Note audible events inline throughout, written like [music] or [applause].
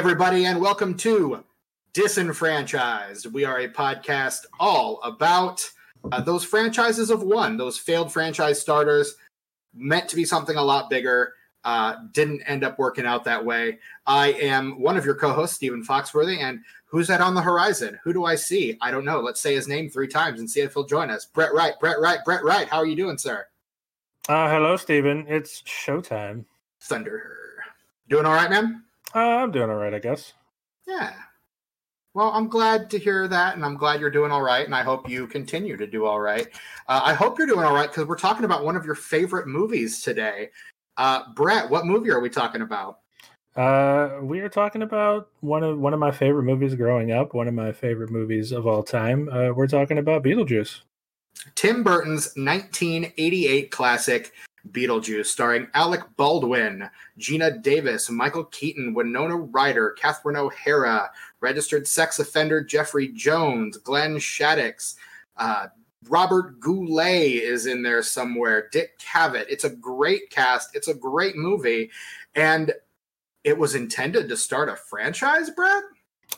Everybody, and welcome to Disenfranchised. We are a podcast all about uh, those franchises of one, those failed franchise starters meant to be something a lot bigger, uh, didn't end up working out that way. I am one of your co hosts, Stephen Foxworthy, and who's that on the horizon? Who do I see? I don't know. Let's say his name three times and see if he'll join us. Brett Wright, Brett Wright, Brett Wright. How are you doing, sir? Uh, hello, Stephen. It's showtime. Thunder. Doing all right, man? Uh, I'm doing all right, I guess. Yeah. Well, I'm glad to hear that, and I'm glad you're doing all right, and I hope you continue to do all right. Uh, I hope you're doing all right because we're talking about one of your favorite movies today. Uh, Brett, what movie are we talking about? Uh, we are talking about one of one of my favorite movies growing up, one of my favorite movies of all time. Uh, we're talking about Beetlejuice. Tim Burton's 1988 classic Beetlejuice, starring Alec Baldwin, Geena Davis, Michael Keaton, Winona Ryder, Catherine O'Hara, registered sex offender Jeffrey Jones, Glenn Shadix, uh, Robert Goulet is in there somewhere, Dick Cavett. It's a great cast. It's a great movie. And it was intended to start a franchise, Brett?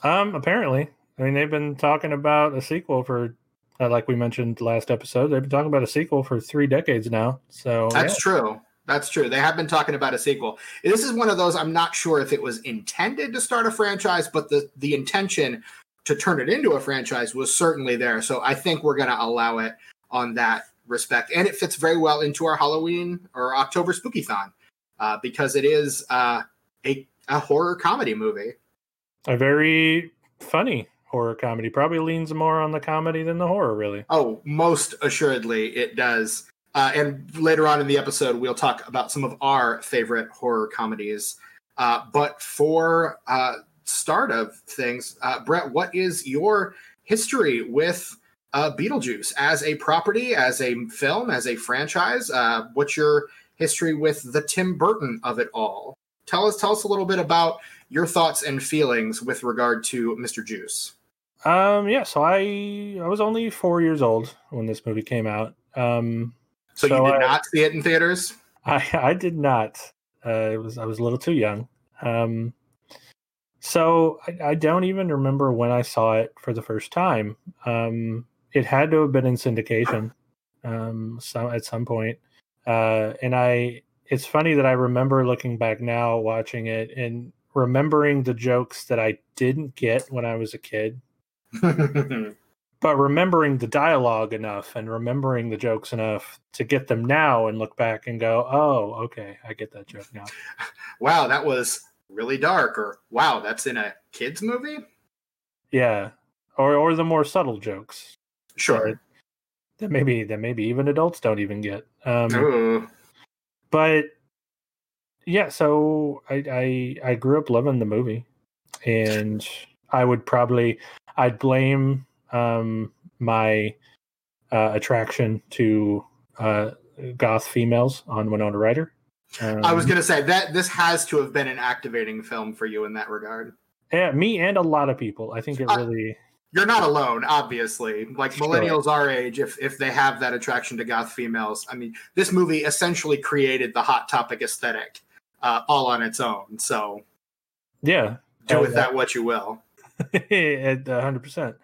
Um, apparently. I mean, they've been talking about a sequel for uh, like we mentioned last episode, they've been talking about a sequel for three decades now. So that's yeah. true. That's true. They have been talking about a sequel. This is one of those I'm not sure if it was intended to start a franchise, but the the intention to turn it into a franchise was certainly there. So I think we're going to allow it on that respect, and it fits very well into our Halloween or October Spookython uh, because it is uh, a a horror comedy movie. A very funny horror comedy. Probably leans more on the comedy than the horror, really. Oh, most assuredly it does. Uh, and later on in the episode, we'll talk about some of our favorite horror comedies. Uh, but for uh, start of things, uh, Brett, what is your history with uh, Beetlejuice as a property, as a film, as a franchise? Uh, what's your history with the Tim Burton of it all? Tell us, tell us a little bit about your thoughts and feelings with regard to Mr. Juice. Um, yeah, so I I was only four years old when this movie came out. Um, so, so you did I, not see it in theaters? I [laughs] I did not. Uh, it was I was a little too young. Um, so I, I don't even remember when I saw it for the first time. Um, it had to have been in syndication, um, some at some point. Uh, and I, it's funny that I remember looking back now, watching it, and remembering the jokes that I didn't get when I was a kid [laughs] but remembering the dialogue enough and remembering the jokes enough to get them now and look back and go, oh, okay, I get that joke now. [laughs] wow, that was really dark, or wow, that's in a kids movie. Yeah, or or the more subtle jokes. Sure. That maybe that maybe even adults don't even get. Um, but yeah, so I, I I grew up loving the movie, and I would probably I'd blame um, my uh, attraction to uh, goth females on Winona Ryder. Um, I was um, going to say that this has to have been an activating film for you in that regard. Yeah, me and a lot of people. I think it really. Uh, you're not alone, obviously. Like millennials sure. our age, if if they have that attraction to goth females, I mean, this movie essentially created the hot topic aesthetic uh, all on its own. So, yeah, do with that what you will. [laughs] at hundred percent.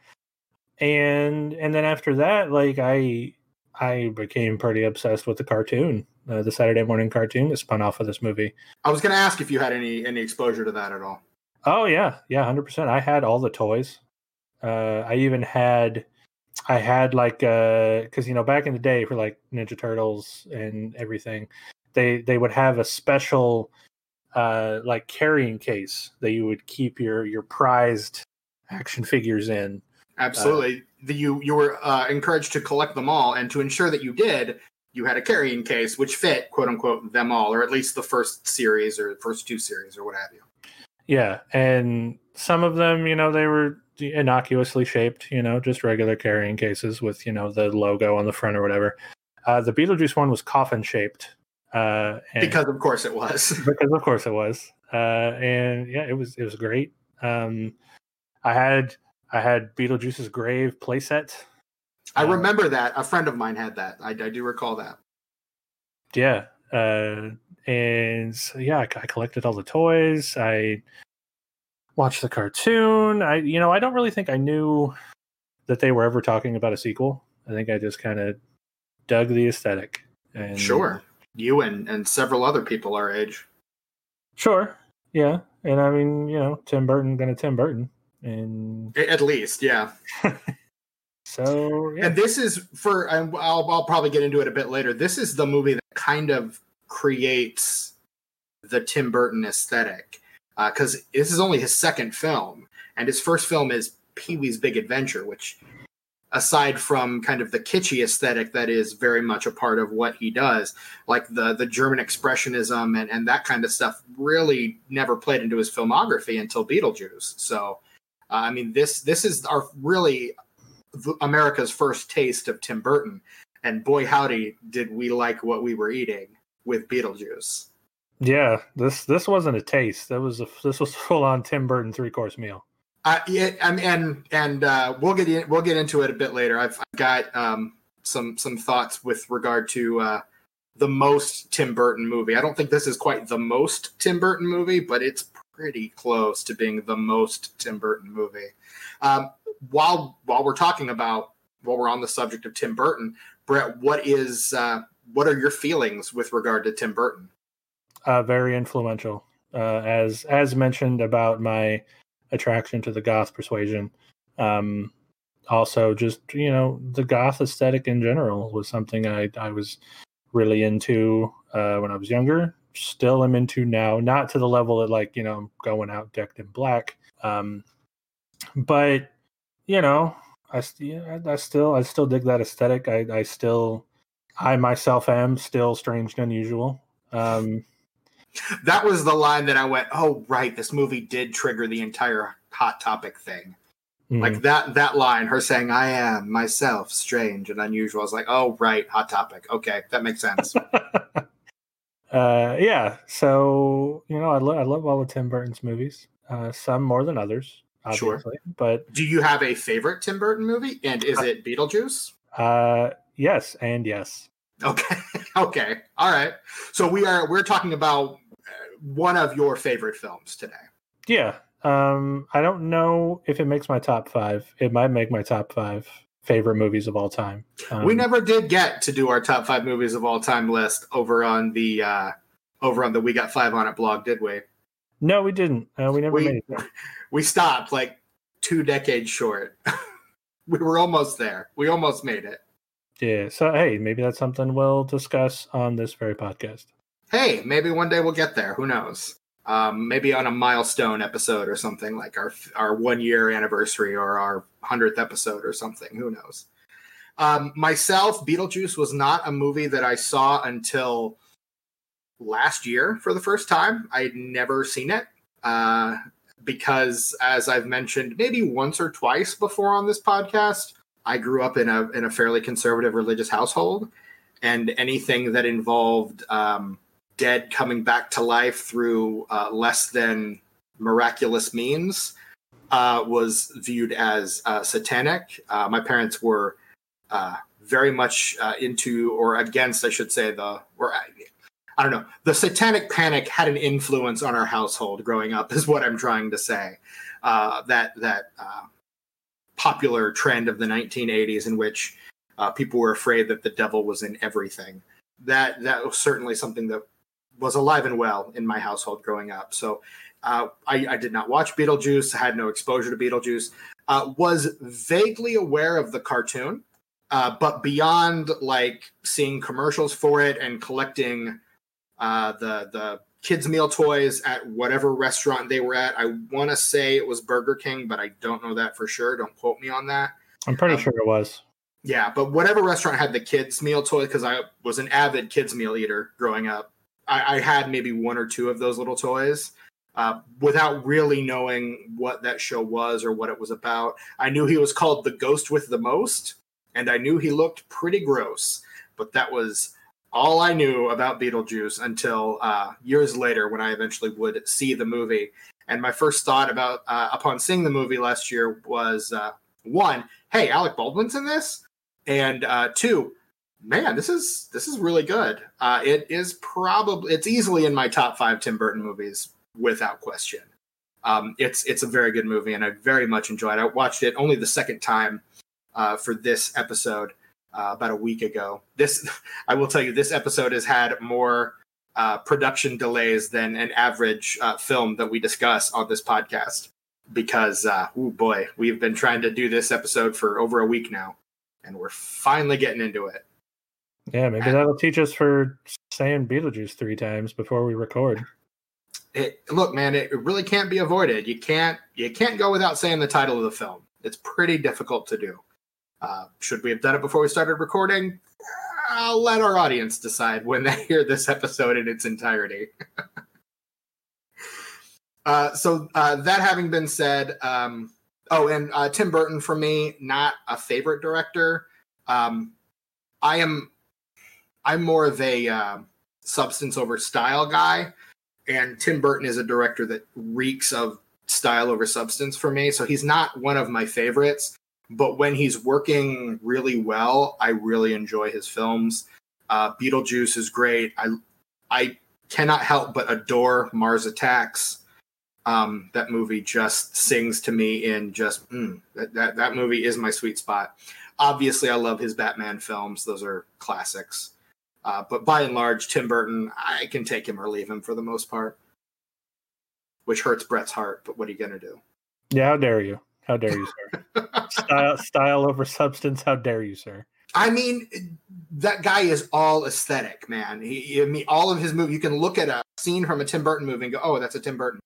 And and then after that, like I I became pretty obsessed with the cartoon, uh, the Saturday morning cartoon that spun off of this movie. I was going to ask if you had any any exposure to that at all. Oh yeah, yeah, hundred percent. I had all the toys. Uh, I even had, I had like, because uh, you know, back in the day for like Ninja Turtles and everything, they they would have a special uh, like carrying case that you would keep your your prized action figures in. Absolutely, uh, the, you you were uh, encouraged to collect them all, and to ensure that you did, you had a carrying case which fit quote unquote them all, or at least the first series or the first two series or what have you. Yeah, and some of them, you know, they were innocuously shaped, you know, just regular carrying cases with you know the logo on the front or whatever. Uh, the Beetlejuice one was coffin shaped, uh, because of course it was. [laughs] because of course it was. Uh, and yeah, it was it was great. Um, I had I had Beetlejuice's grave playset. I um, remember that. A friend of mine had that. I, I do recall that. Yeah. Uh, and so, yeah, I, I, collected all the toys. I watched the cartoon. I, you know, I don't really think I knew that they were ever talking about a sequel. I think I just kind of dug the aesthetic. And Sure. You and, and several other people our age. Sure. Yeah. And I mean, you know, Tim Burton gonna Tim Burton. And At least, yeah. [laughs] so yeah. And this is for, I'll, I'll probably get into it a bit later. This is the movie that kind of creates the Tim Burton aesthetic uh, because this is only his second film, and his first film is Pee Wee's Big Adventure, which, aside from kind of the kitschy aesthetic that is very much a part of what he does, like the the German expressionism and, and that kind of stuff, really never played into his filmography until Beetlejuice. So, uh, I mean, this this is our really America's first taste of Tim Burton, and boy howdy, did we like what we were eating with Beetlejuice. yeah, this this wasn't a taste. That was a this was full on Tim Burton three course meal. Uh, yeah, um, and and uh, we'll get in, we'll get into it a bit later. I've, I've got um, some some thoughts with regard to uh, the most Tim Burton movie. I don't think this is quite the most Tim Burton movie, but it's pretty close to being the most Tim Burton movie. Um, while while we're talking about while we're on the subject of Tim Burton, Brett, what is uh, what are your feelings with regard to Tim Burton? Uh, very influential. Uh, as as mentioned about my attraction to the goth persuasion. Um, also, just you know, the goth aesthetic in general was something I I was really into uh, when I was younger. Still am into now, not to the level that like you know I'm going out decked in black. Um, but you know, I, yeah, I still I still dig that aesthetic. I I still I myself am still strange and unusual. Um, That was the line that I went, "Oh, right, this movie did trigger the entire hot topic thing." mhm. Like that that line, her saying, "I am myself strange and unusual." I was like, "Oh, right, hot topic. Okay, that makes sense." [laughs] uh, yeah. So you know, I, lo- I love all of Tim Burton's movies. Uh, some more than others, Sure. obviously. But Do you have a favorite Tim Burton movie? And is it Beetlejuice? uh, yes, and yes. Okay, [laughs] okay, all right. So we are we're talking about uh, one of your favorite films today. Yeah. Um, I don't know if it makes my top five. It might make my top five favorite movies of all time. Um, we never did get to do our top five movies of all time list over on the uh, over on the We Got Five on It blog, did we? No, we didn't. Uh, we never We- made it. [laughs] We stopped like two decades short. [laughs] we were almost there. We almost made it. Yeah. So hey, maybe that's something we'll discuss on this very podcast. Hey, maybe one day we'll get there. Who knows? Um, maybe on a milestone episode or something like our our one year anniversary or our hundredth episode or something. Who knows? Um, myself, Beetlejuice was not a movie that I saw until last year for the first time. I'd never seen it uh, because, as I've mentioned, maybe once or twice before on this podcast, I grew up in a in a fairly conservative religious household, and anything that involved um, dead coming back to life through uh, less than miraculous means uh, was viewed as uh, satanic. Uh, my parents were uh, very much uh, into or against, I should say, the or I, don't know. The satanic panic had an influence on our household growing up, [laughs] is what I'm trying to say. That that popular trend of the 1980s in which people were afraid that the devil was in everything. That that was certainly something that was alive and well in my household growing up. So uh, I, I did not watch Beetlejuice. Had no exposure to Beetlejuice. Uh, was vaguely aware of the cartoon, uh, but beyond like seeing commercials for it and collecting uh, the the kids meal toys at whatever restaurant they were at. I want to say it was Burger King, but I don't know that for sure. Don't quote me on that. I'm pretty Um, sure it was. Yeah, but whatever restaurant had the kids meal toy, because I was an avid kids meal eater growing up, I, I had maybe one or two of those little toys. Uh, without really knowing what that show was or what it was about, I knew he was called the Ghost with the Most, and I knew he looked pretty gross. But that was all I knew about Beetlejuice until uh, years later when I eventually would see the movie. And my first thought about uh, upon seeing the movie last year was uh, one, hey, Alec Baldwin's in this, and uh, two, man, this is this is really good. Uh, it is probably it's easily in my top five Tim Burton movies without question. Um, it's it's a very good movie, and I very much enjoyed. it. I watched it only the second time uh, for this episode uh, about a week ago. This [laughs] I will tell you, this episode has had more uh, production delays than an average uh, film that we discuss on this podcast because oh boy, we've been trying to do this episode for over a week now, and we're finally getting into it. Yeah, maybe that'll teach us for saying Beetlejuice three times before we record. It, look, man, it really can't be avoided. You can't you can't go without saying the title of the film. It's pretty difficult to do. Uh, should we have done it before we started recording? I'll let our audience decide when they [laughs] hear this episode in its entirety. [laughs] uh, so uh, that having been said, um, oh, and uh, Tim Burton for me, not a favorite director. Um, I am, I'm more of a uh, substance over style guy, and Tim Burton is a director that reeks of style over substance for me. So he's not one of my favorites but when he's working really well, I really enjoy his films. Uh, Beetlejuice is great. I I cannot help but adore Mars Attacks. Um, that movie just sings to me in just mm, that, that that movie is my sweet spot. Obviously, I love his Batman films; those are classics. Uh, but by and large, Tim Burton, I can take him or leave him for the most part, which hurts Brett's heart. But what are you gonna do? Yeah, how dare you? How dare you, sir? [laughs] style, style over substance. How dare you, sir? I mean, that guy is all aesthetic, man. He, I mean, all of his movies. You can look at a scene from a Tim Burton movie and go, "Oh, that's a Tim Burton."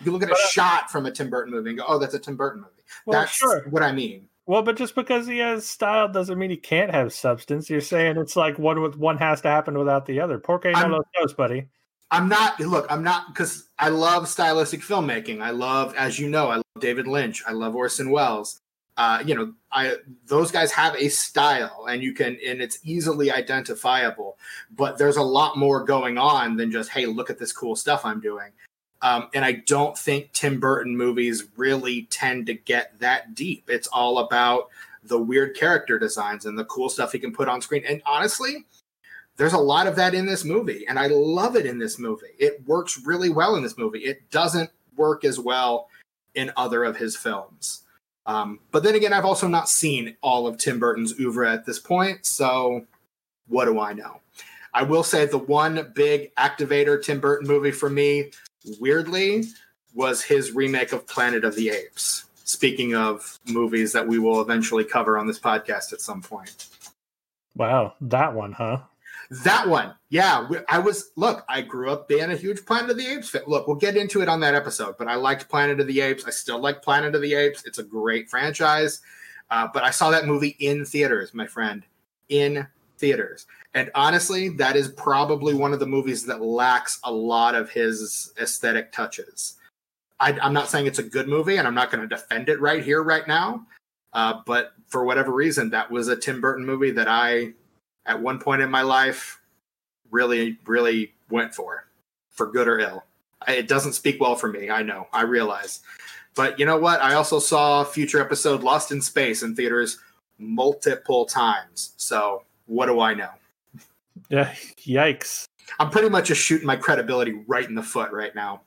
You can look at a uh, shot from a Tim Burton movie and go, "Oh, that's a Tim Burton movie." Well, that's sure. what I mean. Well, but just because he has style doesn't mean he can't have substance. You're saying it's like one with one has to happen without the other. Porque no los dos, buddy. I'm not look, I'm not because I love stylistic filmmaking. I love, as you know, I love David Lynch. I love Orson Welles. Uh, you know, I those guys have a style and you can and it's easily identifiable, but there's a lot more going on than just, hey, look at this cool stuff I'm doing. Um, and I don't think Tim Burton movies really tend to get that deep. It's all about the weird character designs and the cool stuff he can put on screen. And honestly, there's a lot of that in this movie, and I love it in this movie. It works really well in this movie. It doesn't work as well in other of his films. Um, but then again, I've also not seen all of Tim Burton's oeuvre at this point, so what do I know? I will say the one big activator Tim Burton movie for me, weirdly, was his remake of Planet of the Apes. Speaking of movies that we will eventually cover on this podcast at some point. Wow, that one, huh? That one, yeah. I was look. I grew up being a huge Planet of the Apes fan. Look, we'll get into it on that episode, but I liked Planet of the Apes. I still like Planet of the Apes. It's a great franchise. Uh, but I saw that movie in theaters, my friend, in theaters. And honestly, that is probably one of the movies that lacks a lot of his aesthetic touches. I, am not saying it's a good movie, and I'm not going to defend it right here, right now. Uh, but for whatever reason, that was a Tim Burton movie that I at one point in my life really, really went for, for good or ill. It doesn't speak well for me. I know. I realize. But you know what? I also saw future episode Lost in Space in theaters multiple times. So what do I know? Yeah, [laughs] yikes. I'm pretty much just shooting my credibility right in the foot right now.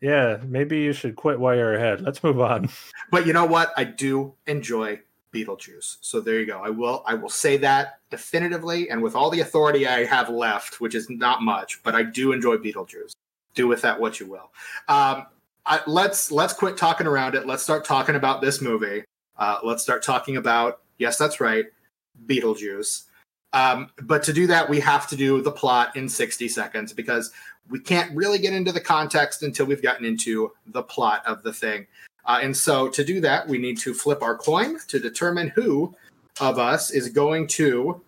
Yeah, maybe you should quit while you're ahead. Let's move on. [laughs] But you know what? I do enjoy Beetlejuice. So there you go. I will I will say that definitively and with all the authority I have left, which is not much, but I do enjoy Beetlejuice. Do with that what you will. Um, I, let's let's quit talking around it. Let's start talking about this movie. Uh, let's start talking about yes, that's right, Beetlejuice. Um, but to do that, we have to do the plot in 60 seconds because we can't really get into the context until we've gotten into the plot of the thing. Uh, and so to do that, we need to flip our coin to determine who of us is going to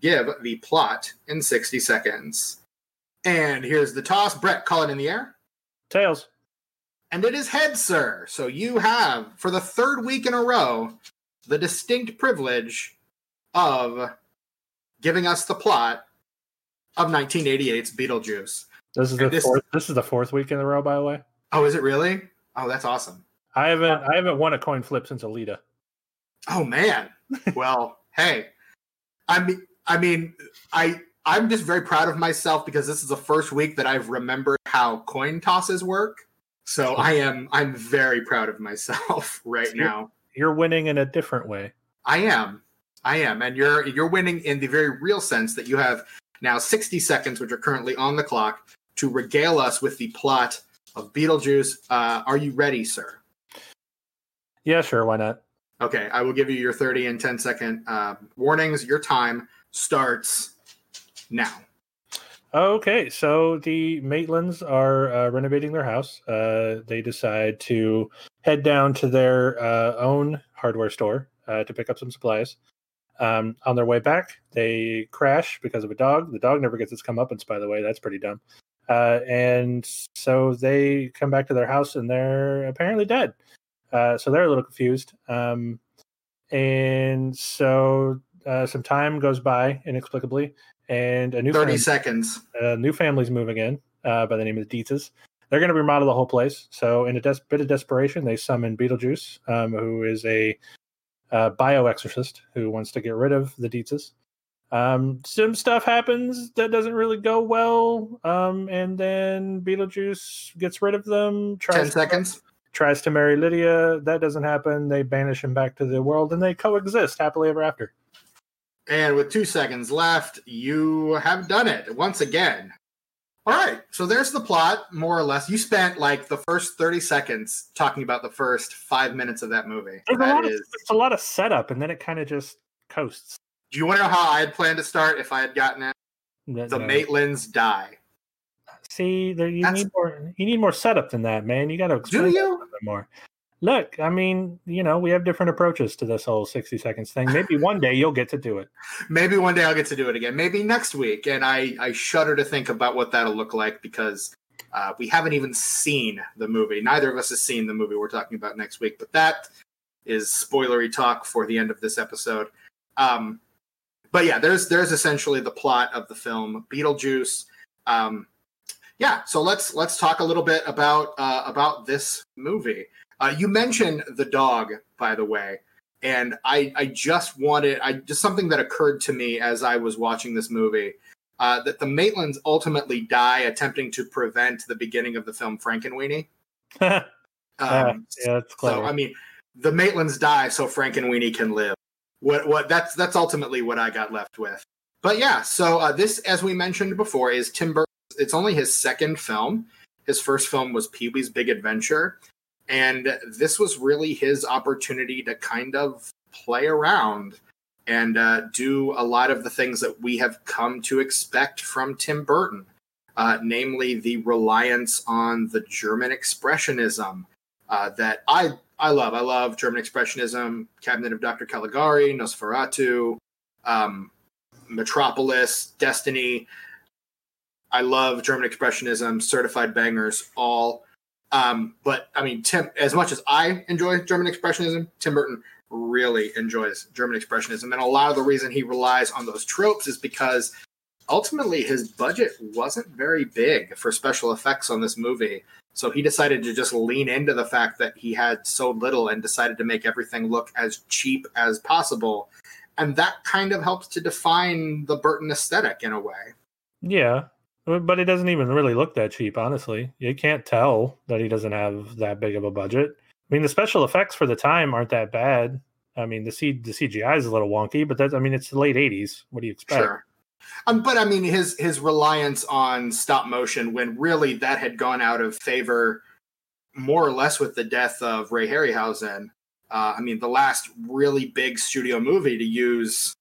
give the plot in 60 seconds. And here's the toss. Brett, call it in the air. Tails. And it is heads, sir. So you have, for the third week in a row, the distinct privilege of giving us the plot of 1988's Beetlejuice. This is the this, fourth. This is the fourth week in a row, by the way. Oh, is it really? Oh, that's awesome. I haven't I haven't won a coin flip since Alita. Oh man. [laughs] well, hey. I mean I mean I I'm just very proud of myself because this is the first week that I've remembered how coin tosses work. So I am I'm very proud of myself [laughs] right So you're- now. You're winning in a different way. I am. I am. And you're you're winning in the very real sense that you have now 60 seconds, which are currently on the clock, to regale us with the plot of Beetlejuice. Uh, are you ready, sir? Yeah, sure. Why not? Okay, I will give you your 30 and 10 second uh, warnings. Your time starts now. Okay, so the Maitlands are uh, renovating their house. Uh, they decide to head down to their uh, own hardware store uh, to pick up some supplies. Um, on their way back, they crash because of a dog. The dog never gets its comeuppance, by the way. That's pretty dumb. Uh, and so they come back to their house and they're apparently dead. Uh, so they're a little confused. Um, and so uh, some time goes by inexplicably, and a new 30 fam- seconds. a new family's moving in uh, by the name of the Dietzes. They're going to remodel the whole place. So, in a des- bit of desperation, they summon Beetlejuice, um, who is a uh, bioexorcist who wants to get rid of the Dietzes. Um, some stuff happens that doesn't really go well, um, and then Beetlejuice gets rid of them. 10 Tries seconds. tries to marry Lydia. That doesn't happen. They banish him back to the world, and they coexist happily ever after. And with two seconds left, you have done it once again. All right, so there's the plot, more or less. You spent like the first 30 seconds talking about the first five minutes of that movie. There's a That lot, of, it's a lot of setup, and then it kind of just coasts. do you want to know how I had planned to start if I had gotten it? No- The no. Maitlands die. See, there you That's- need more. You need more setup than that, man. You got to Do explain it a you? little bit more. Look, I mean, you know, we have different approaches to this whole sixty seconds thing. Maybe one day you'll get to do it. [laughs] Maybe one day I'll get to do it again. Maybe next week. And I, I shudder to think about what that'll look like because uh, we haven't even seen the movie. Neither of us has seen the movie we're talking about next week. But that is spoilery talk for the end of this episode. Um, but yeah, there's there's essentially the plot of the film Beetlejuice. Um, yeah, so let's let's talk a little bit about uh, about this movie. Uh, you mentioned the dog, by the way and I, I just wanted I just something that occurred to me as I was watching this movie uh, that the Maitlands ultimately die attempting to prevent the beginning of the film Frankenweenie. yeah, [laughs] Um, yeah, it's clever. so I mean, the Maitlands die so Frankenweenie can live. What what that's that's ultimately what I got left with. But yeah, so uh, this, as we mentioned before, is Tim Burton. It's only his second film. His first film was Pee Wee's Big Adventure, and this was really his opportunity to kind of play around and uh, do a lot of the things that we have come to expect from Tim Burton, uh, namely the reliance on the German expressionism uh, that I I love. I love German expressionism, Cabinet of Dr. Caligari, Nosferatu, um, Metropolis, Destiny. I love German expressionism, certified bangers, all. Um, but I mean, Tim, as much as I enjoy German expressionism, Tim Burton really enjoys German expressionism, and a lot of the reason he relies on those tropes is because ultimately his budget wasn't very big for special effects on this movie. So he decided to just lean into the fact that he had so little and decided to make everything look as cheap as possible. And that kind of helps to define the Burton aesthetic in a way. yeah, but it doesn't even really look that cheap. Honestly, you can't tell that he doesn't have that big of a budget. I mean, the special effects for the time aren't that bad. I mean, the C the CGI is a little wonky, but that's I mean, it's the late '80s. What do you expect? Sure. Um, but I mean, his his reliance on stop motion when really that had gone out of favor, more or less with the death of Ray Harryhausen. Uh, I mean, the last really big studio movie to use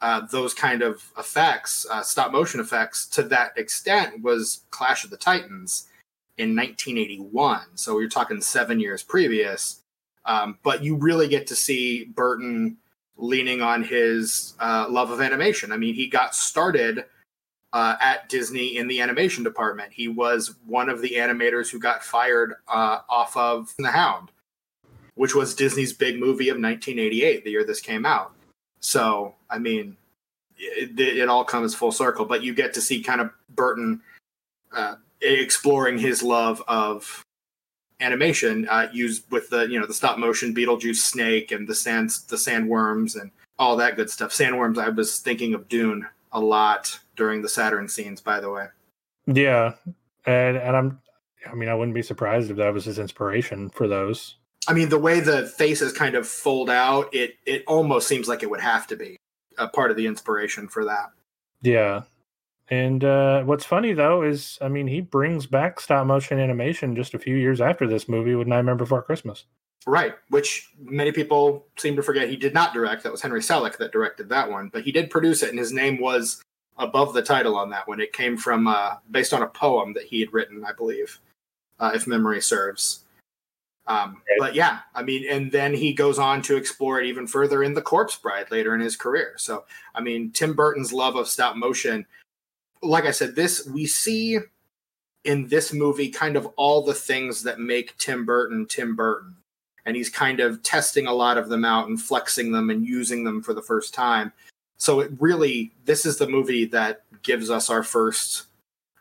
uh, those kind of effects, uh, stop motion effects, to that extent was Clash of the Titans in 1981. So you're talking seven years previous. Um, but you really get to see Burton leaning on his uh, love of animation. I mean, he got started uh, at Disney in the animation department. He was one of the animators who got fired uh, off of The Hound, which was Disney's big movie of 1988, the year this came out. So, I mean, it, it all comes full circle. But you get to see kind of Burton uh, exploring his love of animation uh, used with the you know the stop motion Beetlejuice snake and the sand the sandworms and all that good stuff. Sandworms. I was thinking of Dune a lot during the Saturn scenes. By the way, Yeah, and and I'm I mean, I wouldn't be surprised if that was his inspiration for those. I mean, the way the faces kind of fold out, it it almost seems like it would have to be a part of the inspiration for that. Yeah. And uh, what's funny though is, I mean, he brings back stop motion animation just a few years after this movie with Nightmare Before Christmas. Right, which many people seem to forget he did not direct. That was Henry Selick that directed that one, but he did produce it, and his name was above the title on that one. It came from uh, based on a poem that he had written, I believe, uh, if memory serves. Um, but yeah, I mean, and then he goes on to explore it even further in The Corpse Bride later in his career. So, I mean, Tim Burton's love of stop motion, like I said, this we see in this movie kind of all the things that make Tim Burton Tim Burton. And he's kind of testing a lot of them out and flexing them and using them for the first time. So it really, this is the movie that gives us our first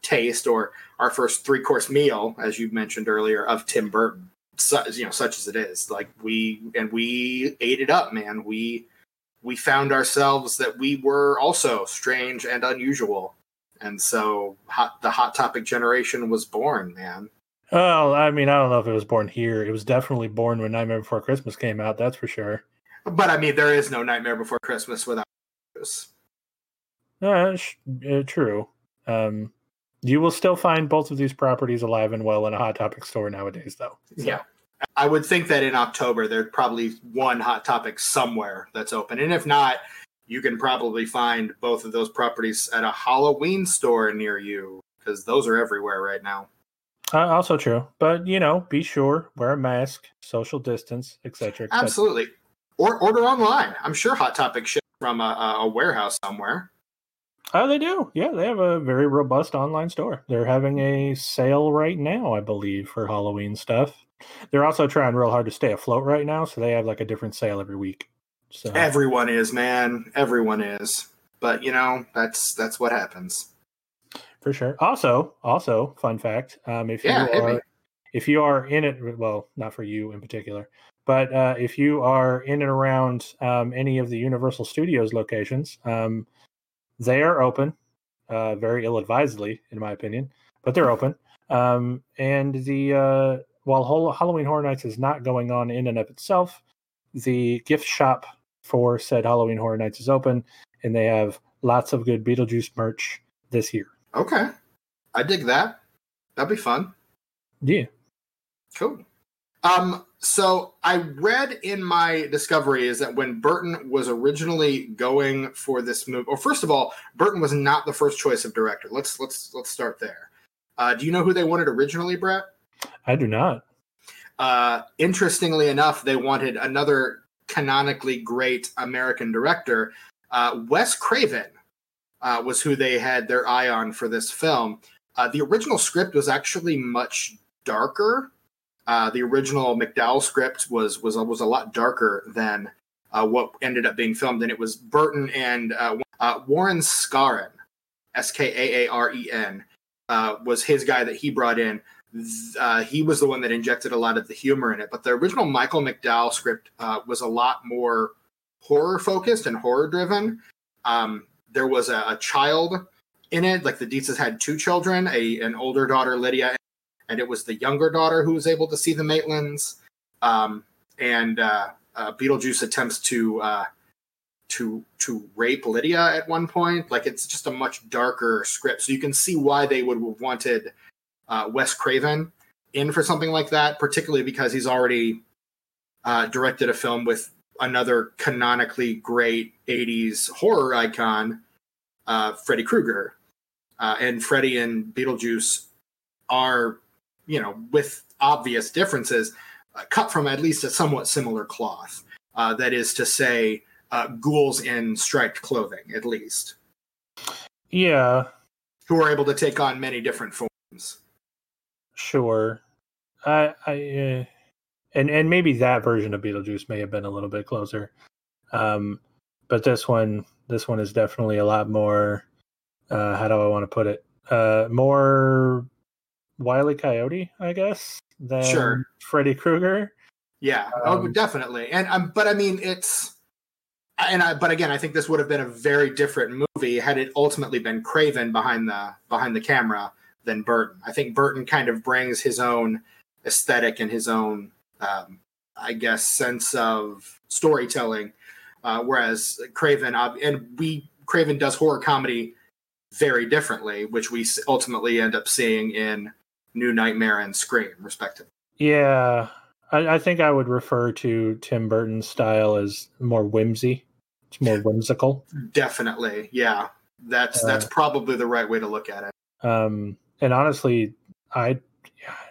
taste or our first three course meal, as you mentioned earlier, of Tim Burton such you know such as it is like we and we ate it up man. We we found ourselves that we were also strange and unusual. And so hot, the hot topic generation was born man. Well i mean i don't know if it was born here. It was definitely born when nightmare before christmas came out that's for sure. But i mean there is no nightmare before christmas without this. Uh, sh- uh, true. Um you will still find both of these properties alive and well in a Hot Topic store nowadays, though. Yeah. I would think that in October, there's probably one Hot Topic somewhere that's open. And if not, you can probably find both of those properties at a Halloween store near you because those are everywhere right now. Uh, also true. But, you know, be sure, wear a mask, social distance, etc. Et Absolutely. Or order online. I'm sure Hot Topic ships from a, a warehouse somewhere. Oh, they do. Yeah, they have a very robust online store. They're having a sale right now, I believe, for Halloween stuff. They're also trying real hard to stay afloat right now, so they have like a different sale every week. So everyone is, man. Everyone is. But you know, that's that's what happens. For sure. Also, also, fun fact: um, if yeah, you are, if you are in it, well, not for you in particular, but uh, if you are in and around um, any of the Universal Studios locations, um, they are open, uh, very ill advisedly, in my opinion, but they're open. Um, and the uh, while Halloween Horror Nights is not going on in and of itself, the gift shop for said Halloween Horror Nights is open, and they have lots of good Beetlejuice merch this year. Okay, I dig that. That'd be fun. Yeah. Cool. Um, so I read in my discovery is that when Burton was originally going for this movie, or first of all, Burton was not the first choice of director. Let's let's let's start there. Uh, do you know who they wanted originally, Brett? I do not. Uh, interestingly enough, they wanted another canonically great American director. Uh, Wes Craven uh, was who they had their eye on for this film. Uh, the original script was actually much darker uh, the original McDowell script was was was a lot darker than uh, what ended up being filmed, and it was Burton and uh, uh Warren Skaren, S K A A R E N, uh, was his guy that he brought in. He was the one that injected a lot of the humor in it, but the original Michael McDowell script was a lot more horror focused and horror driven. Um, there was a, a child in it, like the Dietzes had two children, a an older daughter Lydia and it was the younger daughter who was able to see the Maitlands. Um, and uh, uh, Beetlejuice attempts to uh, to to rape Lydia at one point. Like it's just a much darker script, so you can see why they would have wanted uh, Wes Craven in for something like that, particularly because he's already uh, directed a film with another canonically great '80s horror icon, uh, Freddy Krueger, and Freddy and Beetlejuice are you know, with obvious differences, uh, cut from at least a somewhat similar cloth. Uh, that is to say, uh, ghouls in striped clothing, at least. Yeah. Who are able to take on many different forms. Sure. I, I, uh, and and maybe that version of Beetlejuice may have been a little bit closer. Um, but this one, this one is definitely a lot more. Uh, how do I want to put it? Uh, more Wiley Coyote, I guess, than sure. Freddy Krueger. Yeah, oh, um, oh, definitely. And um, but I mean, it's and I, but again, I think this would have been a very different movie had it ultimately been Craven behind the behind the camera than Burton. I think Burton kind of brings his own aesthetic and his own, um, I guess, sense of storytelling, uh, whereas Craven and we Craven does horror comedy very differently, which we ultimately end up seeing in New Nightmare and Scream, respectively. Yeah, I, I, think I would refer to Tim Burton's style as more whimsy. It's more whimsical. Definitely, yeah. That's uh, that's probably the right way to look at it. Um, and honestly, I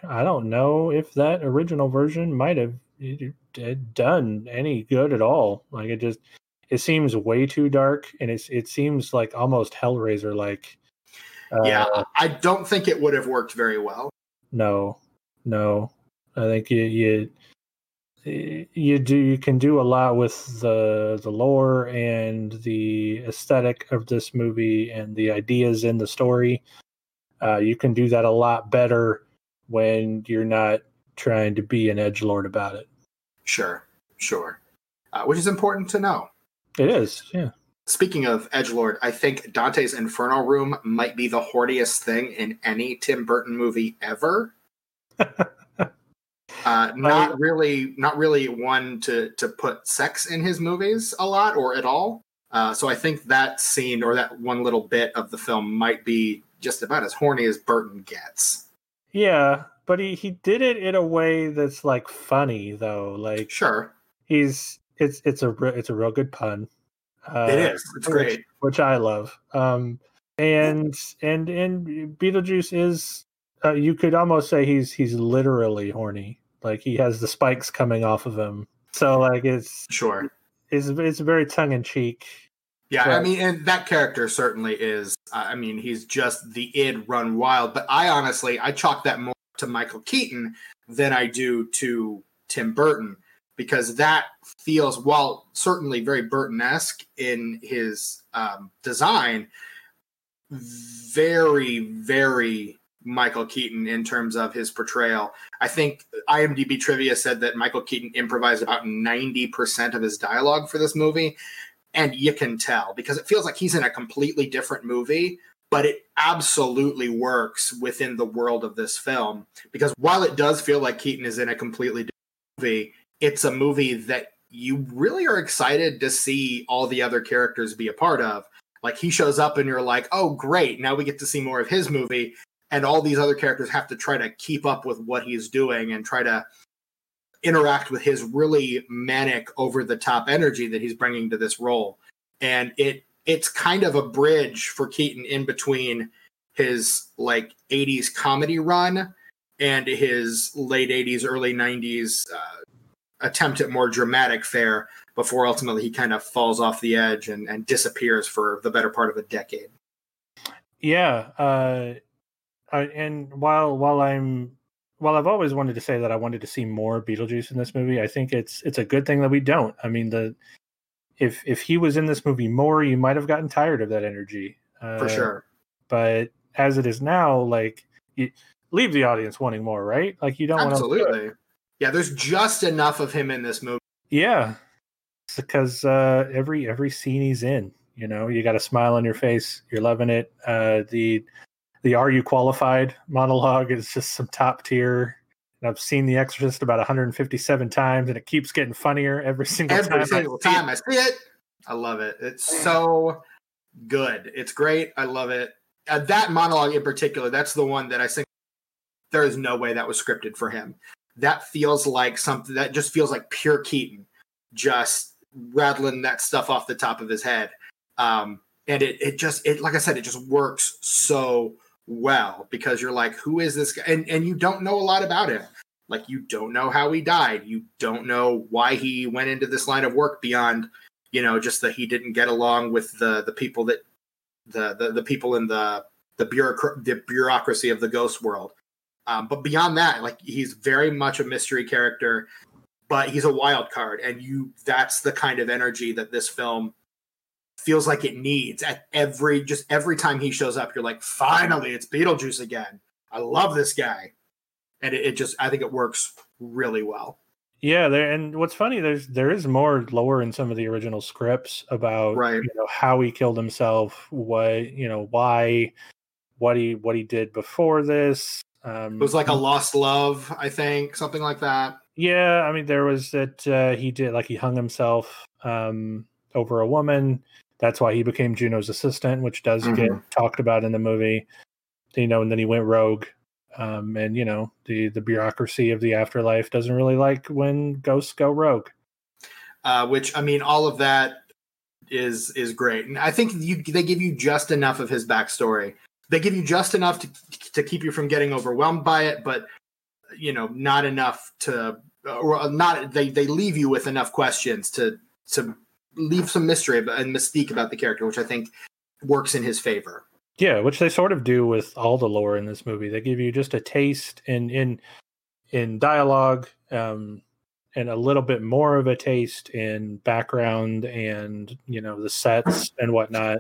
I don't know if that original version might have done any good at all. Like it just it seems way too dark, and it's it seems like almost Hellraiser like. Uh, yeah, I don't think it would have worked very well. No, no, I think you you you do you can do a lot with the the lore and the aesthetic of this movie and the ideas in the story. Uh, you can do that a lot better when you're not trying to be an edge lord about it. Sure, sure, uh, which is important to know. It is, yeah. Speaking of edge lord, I think Dante's Inferno Room might be the horniest thing in any Tim Burton movie ever. [laughs] Uh, not really, not really one to to put sex in his movies a lot or at all. Uh, so I think that scene or that one little bit of the film might be just about as horny as Burton gets. Yeah, but he he did it in a way that's like funny though. Like sure, he's it's it's a it's a real good pun. Uh, it is. It's great, which, which I love. Um, and and and Beetlejuice is uh, you could almost say he's he's literally horny. Like he has the spikes coming off of him. So like it's sure. It's it's very tongue in cheek. Yeah, but... I mean, and that character certainly is. I mean, he's just the id run wild. But I honestly, I chalk that more to Michael Keaton than I do to Tim Burton because that feels, while certainly very Burton esque in his um, design, very, very Michael Keaton in terms of his portrayal. I think IMDb trivia said that Michael Keaton improvised about 90% of his dialogue for this movie. And you can tell because it feels like he's in a completely different movie, but it absolutely works within the world of this film. Because while it does feel like Keaton is in a completely different movie, it's a movie that you really are excited to see all the other characters be a part of. Like he shows up and you're like, oh, great. Now we get to see more of his movie and all these other characters have to try to keep up with what he's doing and try to interact with his really manic over the top energy that he's bringing to this role and it it's kind of a bridge for Keaton in between his like 80s comedy run and his late 80s early 90s uh, attempt at more dramatic fare before ultimately he kind of falls off the edge and, and disappears for the better part of a decade yeah uh and while while I'm while I've always wanted to say that I wanted to see more Beetlejuice in this movie, I think it's it's a good thing that we don't. I mean, the if if he was in this movie more, you might have gotten tired of that energy. Uh, For sure. But as it is now, like you leave the audience wanting more, right? Like you don't want to absolutely. Yeah, there's just enough of him in this movie. Yeah, because uh, every every scene he's in, you know, you got a smile on your face. You're loving it. Uh, the the "Are you qualified?" monologue is just some top tier. And I've seen The Exorcist about 157 times, and it keeps getting funnier every single every time. Every single I time I see it, I love it. It's so good. It's great. I love it. Uh, that monologue in particular, that's the one that I think there is no way that was scripted for him. That feels like something that just feels like pure Keaton, just rattling that stuff off the top of his head. Um, and it it just it like I said, it just works so well because you're like, who is this guy? And and you don't know a lot about him. Like you don't know how he died. You don't know why he went into this line of work beyond, you know, just that he didn't get along with the the people that the the, the people in the the bureaucr- the bureaucracy of the ghost world. Um, but beyond that, like he's very much a mystery character, but he's a wild card, and you that's the kind of energy that this film feels like it needs at every just every time he shows up. You're like, finally, it's Beetlejuice again. I love this guy, and it, it just I think it works really well. Yeah, there and what's funny there's there is more lore in some of the original scripts about right. you know how he killed himself, what you know why what he what he did before this. Um, It was like a lost love, I think, something like that. Yeah, I mean, there was that uh, he did like he hung himself um, over a woman. That's why he became Juno's assistant, which does get Mhm. talked about in the movie. You know, and then he went rogue. Um, and you know, the the bureaucracy of the afterlife doesn't really like when ghosts go rogue. uh, which I mean, all of that is is great, and I think you they give you just enough of his backstory. They give you just enough to to keep you from getting overwhelmed by it, but you know, not enough to or not. They they leave you with enough questions to to leave some mystery and mystique about the character, which I think works in his favor. Yeah, which they sort of do with all the lore in this movie. They give you just a taste in in in dialogue, um, and a little bit more of a taste in background and you know the sets and whatnot.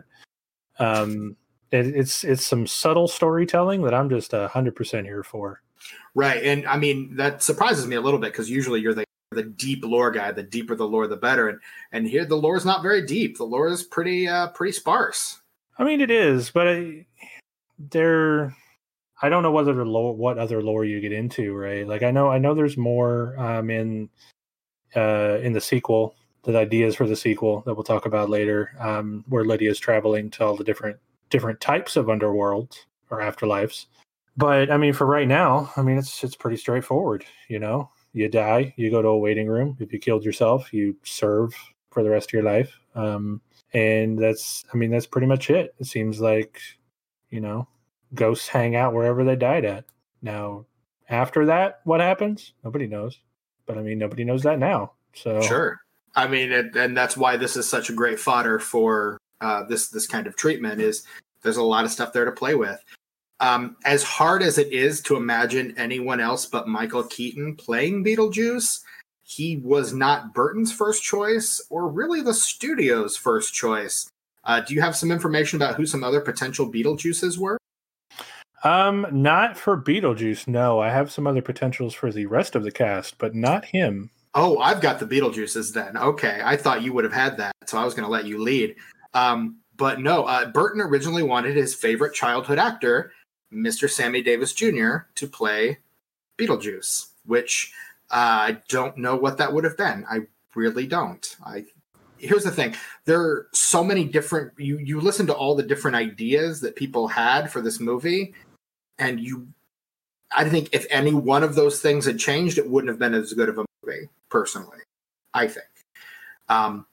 Um, it, it's it's some subtle storytelling that I'm just a hundred percent here for. Right, and I mean that surprises me a little bit because usually you're the the deep lore guy. The deeper the lore, the better. And and here the lore is not very deep. The lore is pretty uh pretty sparse. I mean, it is, but I, there, I don't know whether the lore, what other lore you get into, right? Like I know, I know there's more um, in uh, in the sequel, the ideas for the sequel that we'll talk about later, um, where Lydia's traveling to all the different different types of underworlds or afterlives. But I mean, for right now, I mean, it's it's pretty straightforward. You know, you die, you go to a waiting room. If you killed yourself, you serve for the rest of your life. Um, and that's i mean that's pretty much it it seems like you know ghosts hang out wherever they died at now after that what happens nobody knows but i mean nobody knows that now so Sure. I mean, and, and that's why this is such a great fodder for uh, this this kind of treatment. Is there's a lot of stuff there to play with. Um, as hard as it is to imagine anyone else but Michael Keaton playing Beetlejuice, he was not Burton's first choice or really the studio's first choice. Uh, do you have some information about who some other potential Beetlejuices were? um not for beetlejuice no i have some other potentials for the rest of the cast but not him Oh, I've got the Beetlejuices then. Okay, I thought you would have had that, so I was going to let you lead. Um, but no, uh, Burton originally wanted his favorite childhood actor, Mr. Sammy Davis Jr., to play Beetlejuice, which uh, I don't know what that would have been. I really don't. I here's the thing: there are so many different. You you listen to all the different ideas that people had for this movie, and you. I think if any one of those things had changed, it wouldn't have been as good of a movie. Personally, I think. Um,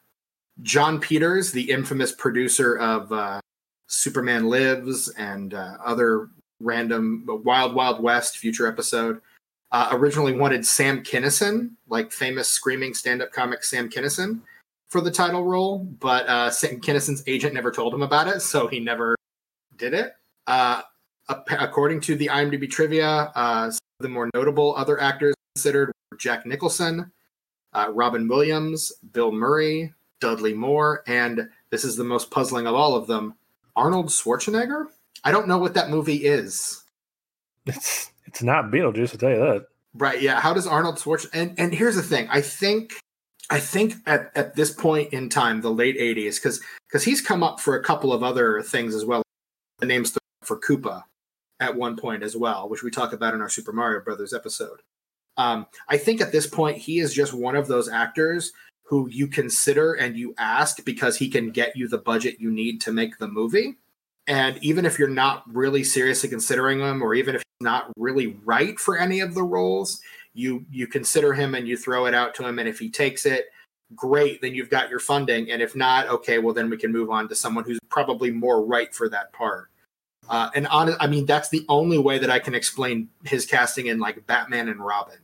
Jon Peters, the infamous producer of uh, Superman Lives and uh, other random Wild Wild West future episode, uh, originally wanted Sam Kinison, like famous screaming stand-up comic Sam Kinison, for the title role, but uh, Sam Kinison's agent never told him about it, so he never did it. Uh, according to the IMDb trivia, uh, some of the more notable other actors considered were Jack Nicholson, uh, Robin Williams, Bill Murray, Dudley Moore, and this is the most puzzling of all of them, Arnold Schwarzenegger. I don't know what that movie is. it's it's not beetlejuice i'll tell you that Right? Yeah. How does Arnold Schwarzenegger? And and here's the thing. I think I think at, at this point in time, the late '80s, because because he's come up for a couple of other things as well. The names for Koopa at one point as well, which we talk about in our Super Mario Brothers episode. Um, I think at this point he is just one of those actors who you consider and you ask because he can get you the budget you need to make the movie. And even if you're not really seriously considering him, or even if he's not really right for any of the roles, you you consider him and you throw it out to him. And if he takes it, great, then you've got your funding. And if not, okay, well then we can move on to someone who's probably more right for that part. Uh, and on, I mean, that's the only way that I can explain his casting in like Batman and Robin,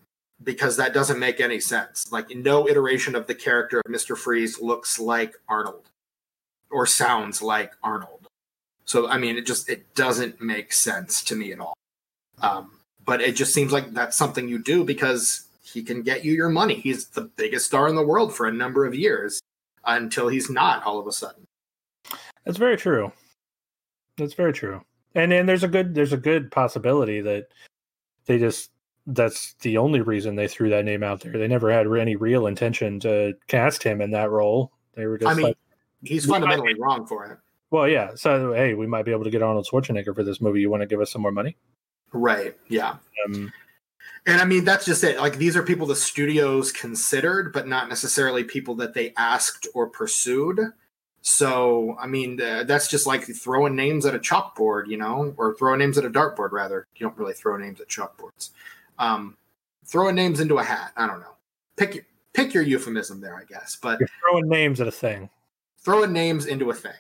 because that doesn't make any sense. Like, no iteration of the character of Mister Freeze looks like Arnold, or sounds like Arnold. So, I mean, it just it doesn't make sense to me at all. Um, but it just seems like that's something you do because he can get you your money. He's the biggest star in the world for a number of years until he's not all of a sudden. That's very true. That's very true. And then there's a good there's a good possibility that they just that's the only reason they threw that name out there. They never had any real intention to cast him in that role. They were just I mean, like, he's We might fundamentally wrong for it. Well, yeah. So hey, we might be able to get Arnold Schwarzenegger for this movie. You want to give us some more money? Right. Yeah. Um, And I mean, that's just it. Like, these are people the studios considered, but not necessarily people that they asked or pursued. So, I mean, uh, that's just like throwing names at a chalkboard, you know, or throwing names at a dartboard, rather. You don't really throw names at chalkboards. Um, throwing names into a hat. I don't know. Pick your, pick your euphemism there, I guess. But you're throwing names at a thing. throwing names into a thing.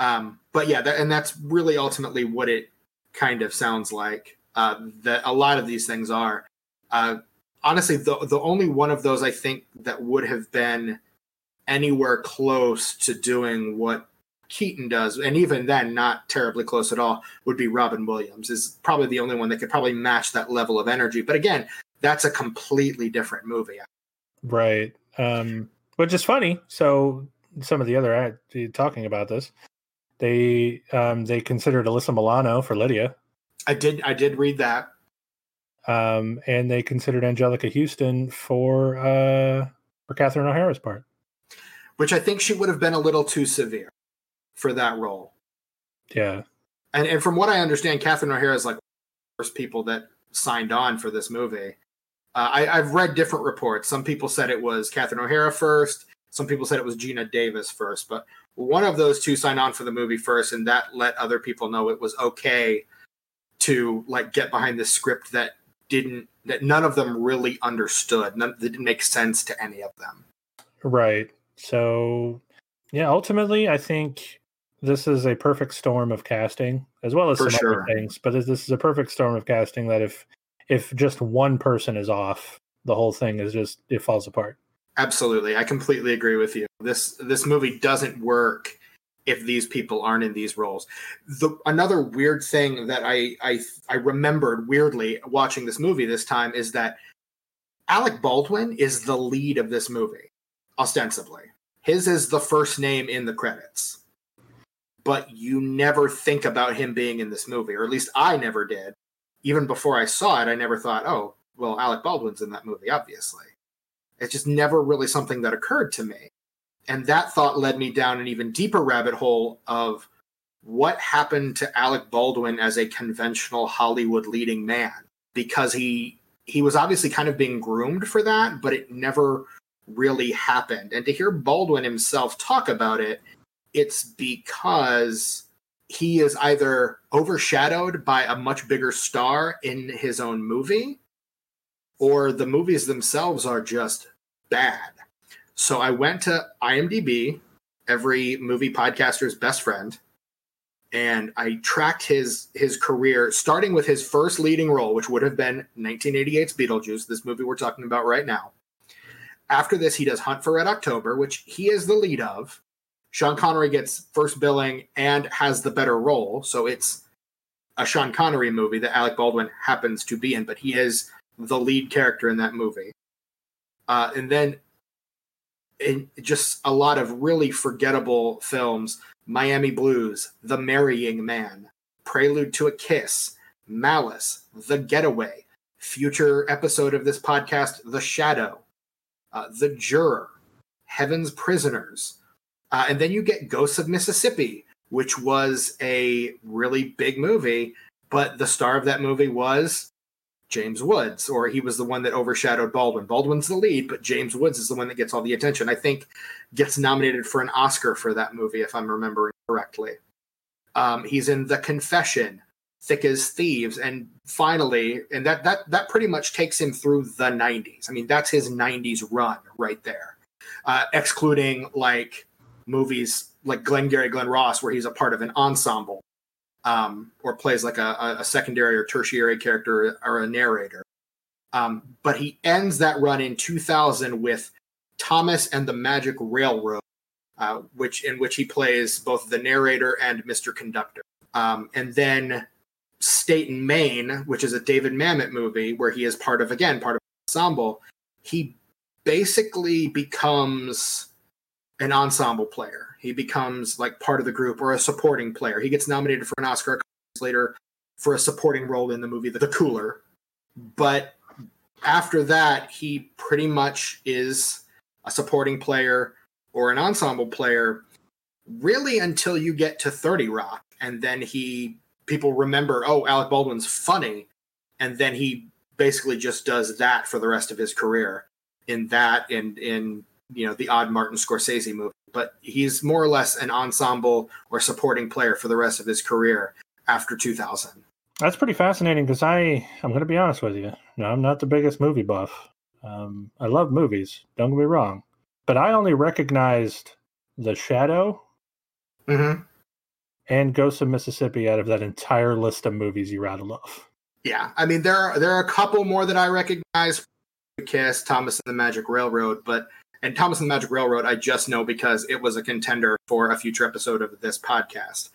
Um, but yeah, that, and that's really ultimately what it kind of sounds like. Uh, that a lot of these things are. Uh, honestly, the the only one of those I think that would have been anywhere close to doing what Keaton does, and even then, not terribly close at all, would be Robin Williams. Is probably the only one that could probably match that level of energy. But again, that's a completely different movie. Right. Um, which is funny. So some of the other act talking about this, they um, they considered Alyssa Milano for Lydia, I did I did read that. um, and they considered Anjelica Huston for uh, for Catherine O'Hara's part. which I think she would have been a little too severe for that role. Yeah. And and from what I understand, Catherine O'Hara is like the first people that signed on for this movie. Uh, I, I've read different reports. Some people said it was Catherine O'Hara first. Some people said it was Geena Davis first. But one of those two signed on for the movie first, and that let other people know it was okay to like get behind the script that didn't that none of them really understood. None that didn't make sense to any of them. Right. So, yeah, ultimately, I think this is a perfect storm of casting, as well as For some sure. other things. But this this is a perfect storm of casting that if if just one person is off, the whole thing is just it falls apart. Absolutely, I completely agree with you. This this movie doesn't work if these people aren't in these roles. The another weird thing that I I I remembered weirdly watching this movie this time is that Alec Baldwin is the lead of this movie, ostensibly. His is the first name in the credits. But you never think about him being in this movie, or at least I never did. Even before I saw it, I never thought, oh, well, Alec Baldwin's in that movie, obviously. It's just never really something that occurred to me. And that thought led me down an even deeper rabbit hole of what happened to Alec Baldwin as a conventional Hollywood leading man because he he was obviously kind of being groomed for that, but it never really happened. And to hear Baldwin himself talk about it, it's because he is either overshadowed by a much bigger star in his own movie or the movies themselves are just bad. So I went to IMDb, every movie podcaster's best friend, and I tracked his his career starting with his first leading role, which would have been 1988's Beetlejuice, this movie we're talking about right now. After this, he does Hunt for Red October, which he is the lead of. Sean Connery gets first billing and has the better role, so it's a Sean Connery movie that Alec Baldwin happens to be in, but he is the lead character in that movie. Uh, and then in just a lot of really forgettable films Miami Blues, The Marrying Man, Prelude to a Kiss, Malice, The Getaway, future episode of this podcast, The Shadow, uh, The Juror, Heaven's Prisoners. Uh, and then you get Ghosts of Mississippi, which was a really big movie, but the star of that movie was James Woods, or he was the one that overshadowed Baldwin. Baldwin's the lead, but James Woods is the one that gets all the attention. I think gets nominated for an Oscar for that movie, if I'm remembering correctly. Um, he's in The Confession, Thick as Thieves, and finally, and that that that pretty much takes him through the '90s. I mean, that's his '90s run right there, uh, excluding like movies like Glengarry Glen Ross, where he's a part of an ensemble um, or plays like a, a secondary or tertiary character or a narrator. Um, but he ends that run in 2000 with Thomas and the Magic Railroad, uh, which in which he plays both the narrator and Mr. Conductor. Um, and then State and Main, which is a David Mamet movie where he is part of again part of an ensemble. He basically becomes an ensemble player. He becomes like part of the group or a supporting player. He gets nominated for an Oscar later for a supporting role in the movie The Cooler. But after that, he pretty much is a supporting player or an ensemble player. really until you get to 30 Rock. And then he, people remember, oh, Alec Baldwin's funny. And then he basically just does that for the rest of his career in that and in, you know, the odd Martin Scorsese movie. But he's more or less an ensemble or supporting player for the rest of his career after 2000. That's pretty fascinating because I, I'm going to be honest with you. No, I'm not the biggest movie buff. Um, I love movies, don't get me wrong. But I only recognized The Shadow Mm-hmm. and Ghost of Mississippi out of that entire list of movies you rattled off. Yeah, I mean there are there are a couple more that I recognize. Kiss, Thomas and the Magic Railroad, but and Thomas and the Magic Railroad I just know because it was a contender for a future episode of this podcast.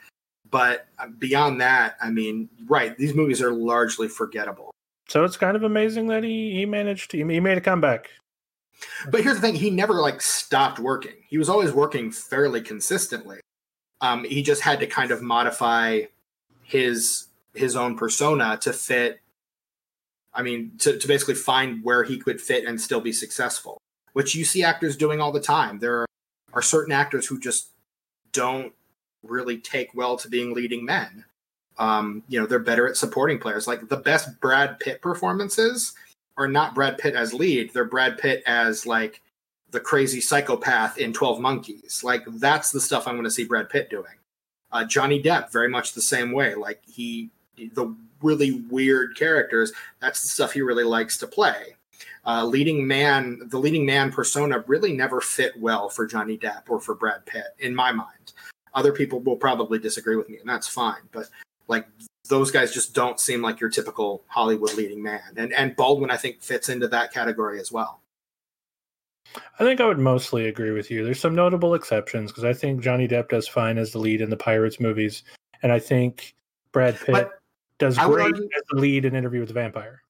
But uh, beyond that, I mean, right, these movies are largely forgettable. So it's kind of amazing that he, he managed to, he made a comeback. But here's the thing: he never like stopped working. He was always working fairly consistently. Um, he just had to kind of modify his his own persona to fit. I mean, to, to basically find where he could fit and still be successful, which you see actors doing all the time. There are, are certain actors who just don't really take well to being leading men. Um, you know, they're better at supporting players. Like the best Brad Pitt performances are not Brad Pitt as lead; they're Brad Pitt as like the crazy psychopath in 12 Monkeys. Like that's the stuff I'm going to see Brad Pitt doing. Uh, Johnny Depp, very much the same way. Like he, the really weird characters, that's the stuff he really likes to play. Uh, leading man, the leading man persona really never fit well for Johnny Depp or for Brad Pitt, in my mind. Other people will probably disagree with me, and that's fine. But like those guys just don't seem like your typical Hollywood leading man. And and Baldwin, I think, fits into that category as well. I think I would mostly agree with you. There's some notable exceptions because I think Johnny Depp does fine as the lead in the Pirates movies, and I think Brad Pitt But does great argue- as the lead in Interview with the Vampire.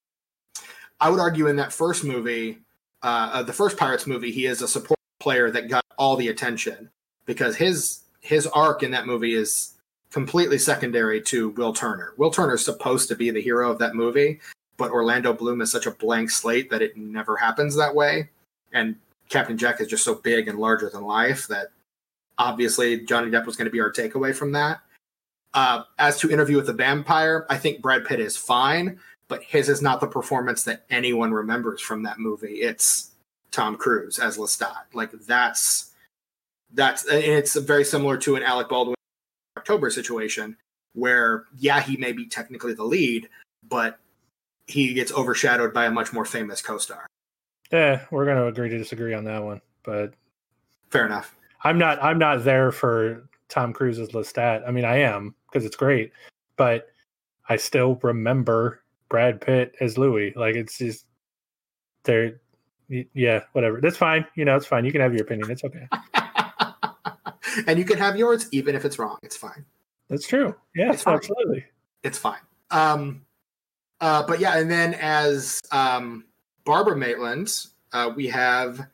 I would argue in that first movie, uh, uh, the first Pirates movie, he is a support player that got all the attention because his his arc in that movie is completely secondary to Will Turner. Will Turner is supposed to be the hero of that movie, but Orlando Bloom is such a blank slate that it never happens that way. And Captain Jack is just so big and larger than life that obviously Johnny Depp was going to be our takeaway from that. Uh, as to Interview with the Vampire, I think Brad Pitt is fine, but his is not the performance that anyone remembers from that movie. It's Tom Cruise as Lestat. Like that's that's and it's very similar to an Alec Baldwin October situation where yeah, he may be technically the lead, but he gets overshadowed by a much more famous co-star. Yeah, we're going to agree to disagree on that one, but Fair enough. I'm not. I'm not there for Tom Cruise's Lestat. I mean, I am because it's great, but I still remember Brad Pitt as Louis. Like it's just there. Yeah, whatever. That's fine. You know, it's fine. You can have your opinion. It's okay. [laughs] and you can have yours even if it's wrong. It's fine. That's true. Yeah, It's fine. absolutely. it's fine. Um, uh, but yeah, and then as um, Barbara Maitland, uh, we have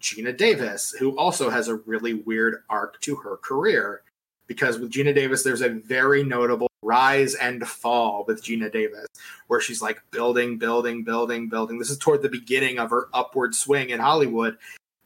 Geena Davis, who also has a really weird arc to her career. Because with Geena Davis, there's a very notable rise and fall with Geena Davis, where she's like building, building, building, building. This is toward the beginning of her upward swing in Hollywood.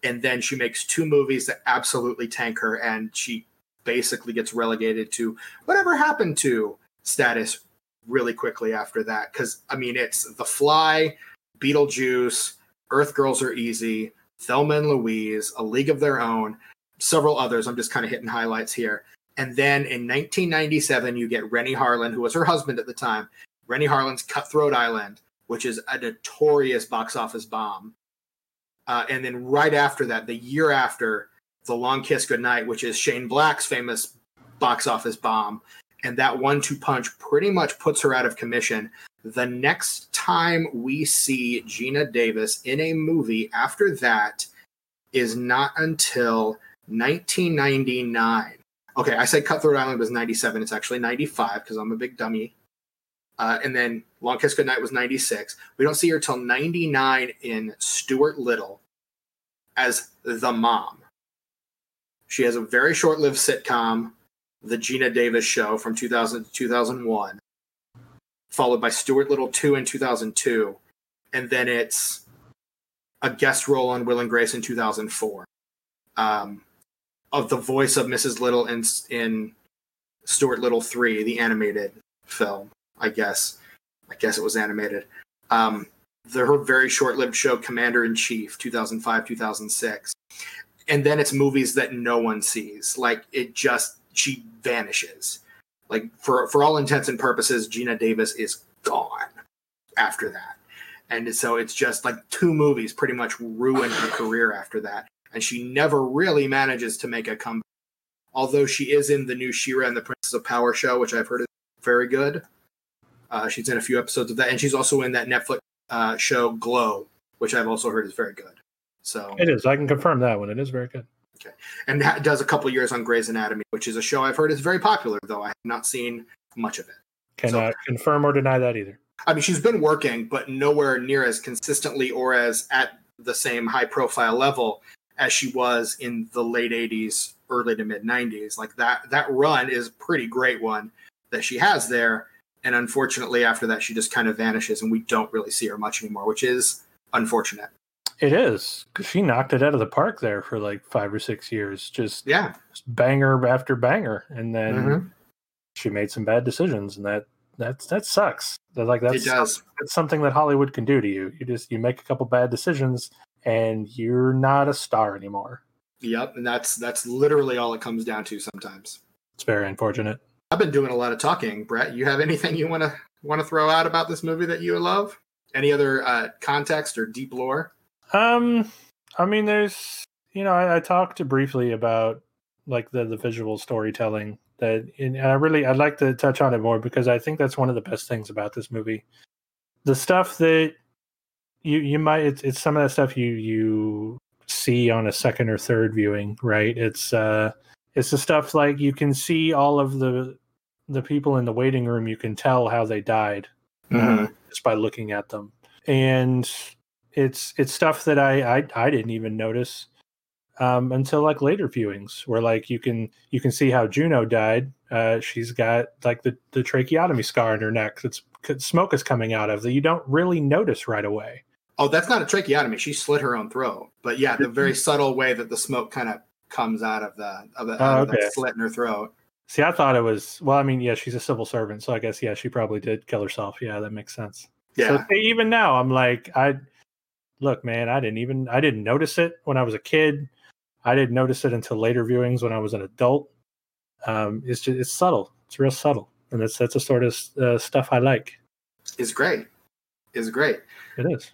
And then she makes two movies that absolutely tank her, and she basically gets relegated to whatever happened to status really quickly after that. Because I mean, it's The Fly, Beetlejuice, Earth Girls Are Easy, Thelma and Louise, A League of Their Own, several others. I'm just kind of hitting highlights here. And then in 1997, you get Renny Harlin, who was her husband at the time. Renny Harlin's Cutthroat Island, which is a notorious box office bomb. Uh, and then right after that, the year after, The Long Kiss Goodnight, which is Shane Black's famous box office bomb. And that one two punch pretty much puts her out of commission. The next time we see Geena Davis in a movie after that is not until 1999. Okay, I said Cutthroat Island was 97. It's actually 95 because I'm a big dummy. Uh, and then Long Kiss Goodnight was 96. We don't see her till 99 in Stuart Little as the mom. She has a very short lived sitcom, The Geena Davis Show from 2000 to 2001, followed by Stuart Little 2 in 2002. And then it's a guest role on Will and Grace in 2004. Um, of the voice of Mrs. Little in in Stuart Little three, the animated film. I guess, I guess it was animated. Um, the, her very short-lived show Commander in Chief, 2005 2006, and then it's movies that no one sees. Like it just she vanishes. Like for for all intents and purposes, Geena Davis is gone after that. And so it's just like two movies pretty much ruined her career after that. And she never really manages to make a comeback. Although she is in the new She-Ra and the Princess of Power show, which I've heard is very good. Uh, she's in a few episodes of that, and she's also in that Netflix uh, show Glow, which I've also heard is very good. So it is. I can confirm that one. It is very good. Okay, and ha- does a couple years on Grey's Anatomy, which is a show I've heard is very popular, though I have not seen much of it. Cannot so, confirm or deny that either. I mean, she's been working, but nowhere near as consistently or as at the same high profile level as she was in the late 80s, early to mid 90s. Like that that run is a pretty great one that she has there. And unfortunately, after that, she just kind of vanishes, and we don't really see her much anymore, which is unfortunate. It is because she knocked it out of the park there for like five or six years, just yeah, banger after banger, and then mm-hmm. she made some bad decisions, and that that's that sucks. That like that's it does. It's something that Hollywood can do to you. You just you make a couple bad decisions, and you're not a star anymore. Yep, and that's that's literally all it comes down to sometimes. It's very unfortunate. I've been doing a lot of talking. Brett, you have anything you want to want to throw out about this movie that you love? Any other uh, context or deep lore? Um, I mean, there's you know, I, I talked briefly about like the the visual storytelling that, and I really I'd like to touch on it more because I think that's one of the best things about this movie. The stuff that you you might it's, it's some of that stuff you you see on a second or third viewing, right? It's uh it's the stuff like you can see all of the the people in the waiting room. You can tell how they died mm-hmm. just by looking at them, and it's it's stuff that I I, I didn't even notice um, until like later viewings, where like you can you can see how Juno died. Uh, she's got like the the tracheotomy scar in her neck. That's smoke is coming out of that you don't really notice right away. Oh, that's not a tracheotomy. She slit her own throat. But yeah, the very subtle way that the smoke kind of comes out of the of the, oh, okay. slit in her throat. See, I thought it was well. I mean, yeah, she's a civil servant, so I guess yeah, she probably did kill herself. Yeah, that makes sense. Yeah. So even now, I'm like, I look, man, I didn't even I didn't notice it when I was a kid. I didn't notice it until later viewings when I was an adult. Um, it's just it's subtle. It's real subtle, and that's that's the sort of uh, stuff I like. It's great. It's great. It is.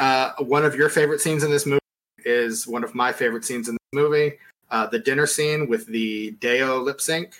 Uh, one of your favorite scenes in this movie is one of my favorite scenes in the movie. Uh, the dinner scene with the Day-O lip sync.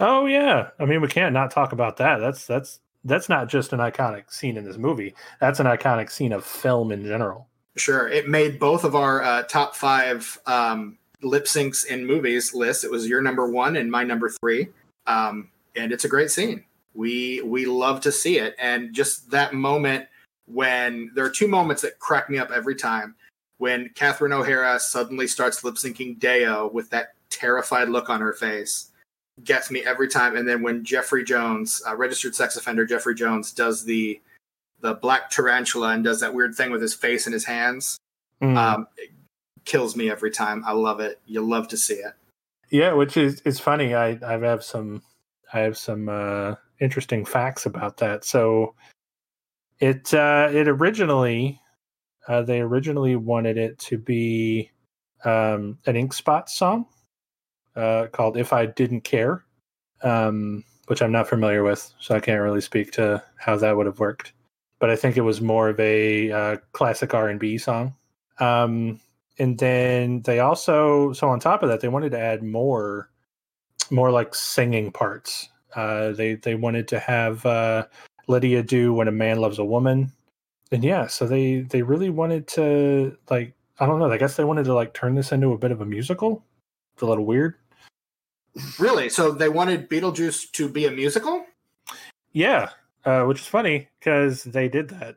Oh yeah, I mean we can't not talk about that. That's that's that's not just an iconic scene in this movie. That's an iconic scene of film in general. Sure, it made both of our uh, top five um, lip syncs in movies list. It was your number one and my number three, um, and it's a great scene. We we love to see it, and just that moment when there are two moments that crack me up every time. When Catherine O'Hara suddenly starts lip syncing Day-O with that terrified look on her face, gets me every time. And then when Jeffrey Jones, uh, registered sex offender Jeffrey Jones, does the the black tarantula and does that weird thing with his face and his hands. Mm. Um, kills me every time. I love it. You love to see it. Yeah, which is it's funny. I I have some I have some uh, interesting facts about that. So it uh, it originally uh, they originally wanted it to be um, an Ink Spot song uh, called "If I Didn't Care," um, which I'm not familiar with, so I can't really speak to how that would have worked but I think it was more of a uh, classic R and B song. Um, and then they also, so on top of that, they wanted to add more, more like singing parts. Uh, they they wanted to have uh, Lydia do "When a Man Loves a Woman," and yeah, so they they really wanted to like I don't know. I guess they wanted to like turn this into a bit of a musical. It's a little weird. Really? So they wanted Beetlejuice to be a musical? Yeah, uh, which is funny because they did that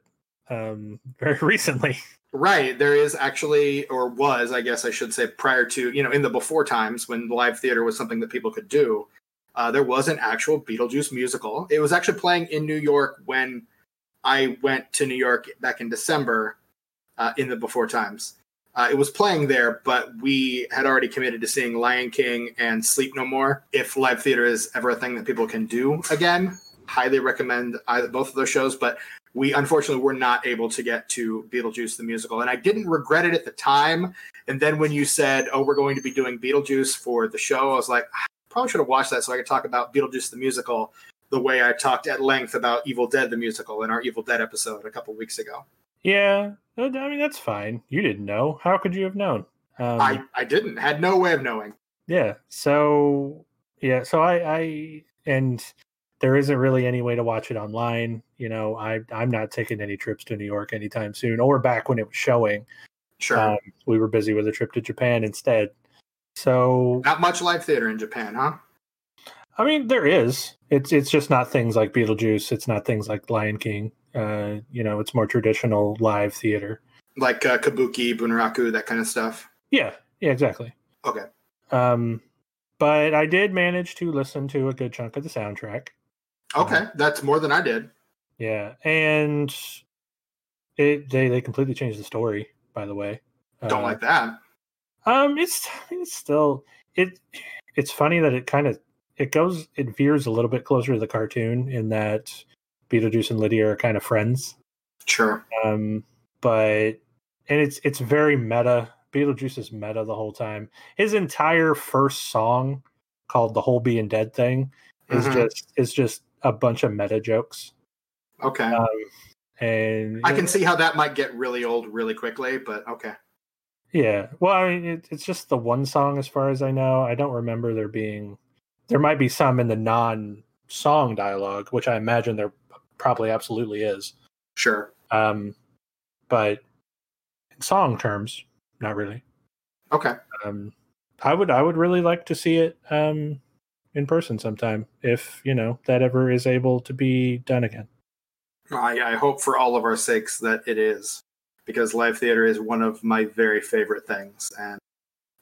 um, [laughs] very recently. Right. There is actually, or was, I guess I should say, prior to, you know, in the before times when live theater was something that people could do, uh, there was an actual Beetlejuice musical. It was actually playing in New York when I went to New York back in December uh, in the before times. Uh, it was playing there, but we had already committed to seeing Lion King and Sleep No More. If live theater is ever a thing that people can do again, highly recommend either both of those shows. But we unfortunately were not able to get to Beetlejuice the musical, and I didn't regret it at the time. And then when you said, "Oh, we're going to be doing Beetlejuice for the show," I was like, probably should have watched that so I could talk about Beetlejuice the musical the way I talked at length about Evil Dead the musical in our Evil Dead episode a couple weeks ago. Yeah, I mean that's fine. You didn't know. How could you have known? Um, I I didn't. Had no way of knowing. Yeah. So yeah. So I I and there isn't really any way to watch it online. You know, I I'm not taking any trips to New York anytime soon, or back when it was showing. Sure. Um, we were busy with a trip to Japan instead. So not much live theater in Japan, huh? I mean, there is. It's it's just not things like Beetlejuice. It's not things like Lion King. Uh, you know, it's more traditional live theater, like uh, kabuki, bunraku, that kind of stuff. Yeah, yeah, exactly. Okay. Um, but I did manage to listen to a good chunk of the soundtrack. Okay, that's more than I did. Yeah, and it they they completely changed the story. By the way, don't uh, like that. Um, it's it's still it. It's funny that it kind of it goes it veers a little bit closer to the cartoon in that Beetlejuice and Lydia are kind of friends. Sure. Um, but and it's it's very meta. Beetlejuice is meta the whole time. His entire first song, called "The Whole Being Dead Thing," is mm-hmm. just is just a bunch of meta jokes. Okay. Um, and I can know, see how that might get really old really quickly, but okay. Yeah. Well, I mean, it, it's just the one song, as far as I know. I don't remember there being. There might be some in the non-song dialogue, which I imagine there probably absolutely is. Sure. Um, but in song terms, not really. Okay. Um, I would I would really like to see it um in person sometime if you know that ever is able to be done again. I, I hope for all of our sakes that it is, because live theater is one of my very favorite things, and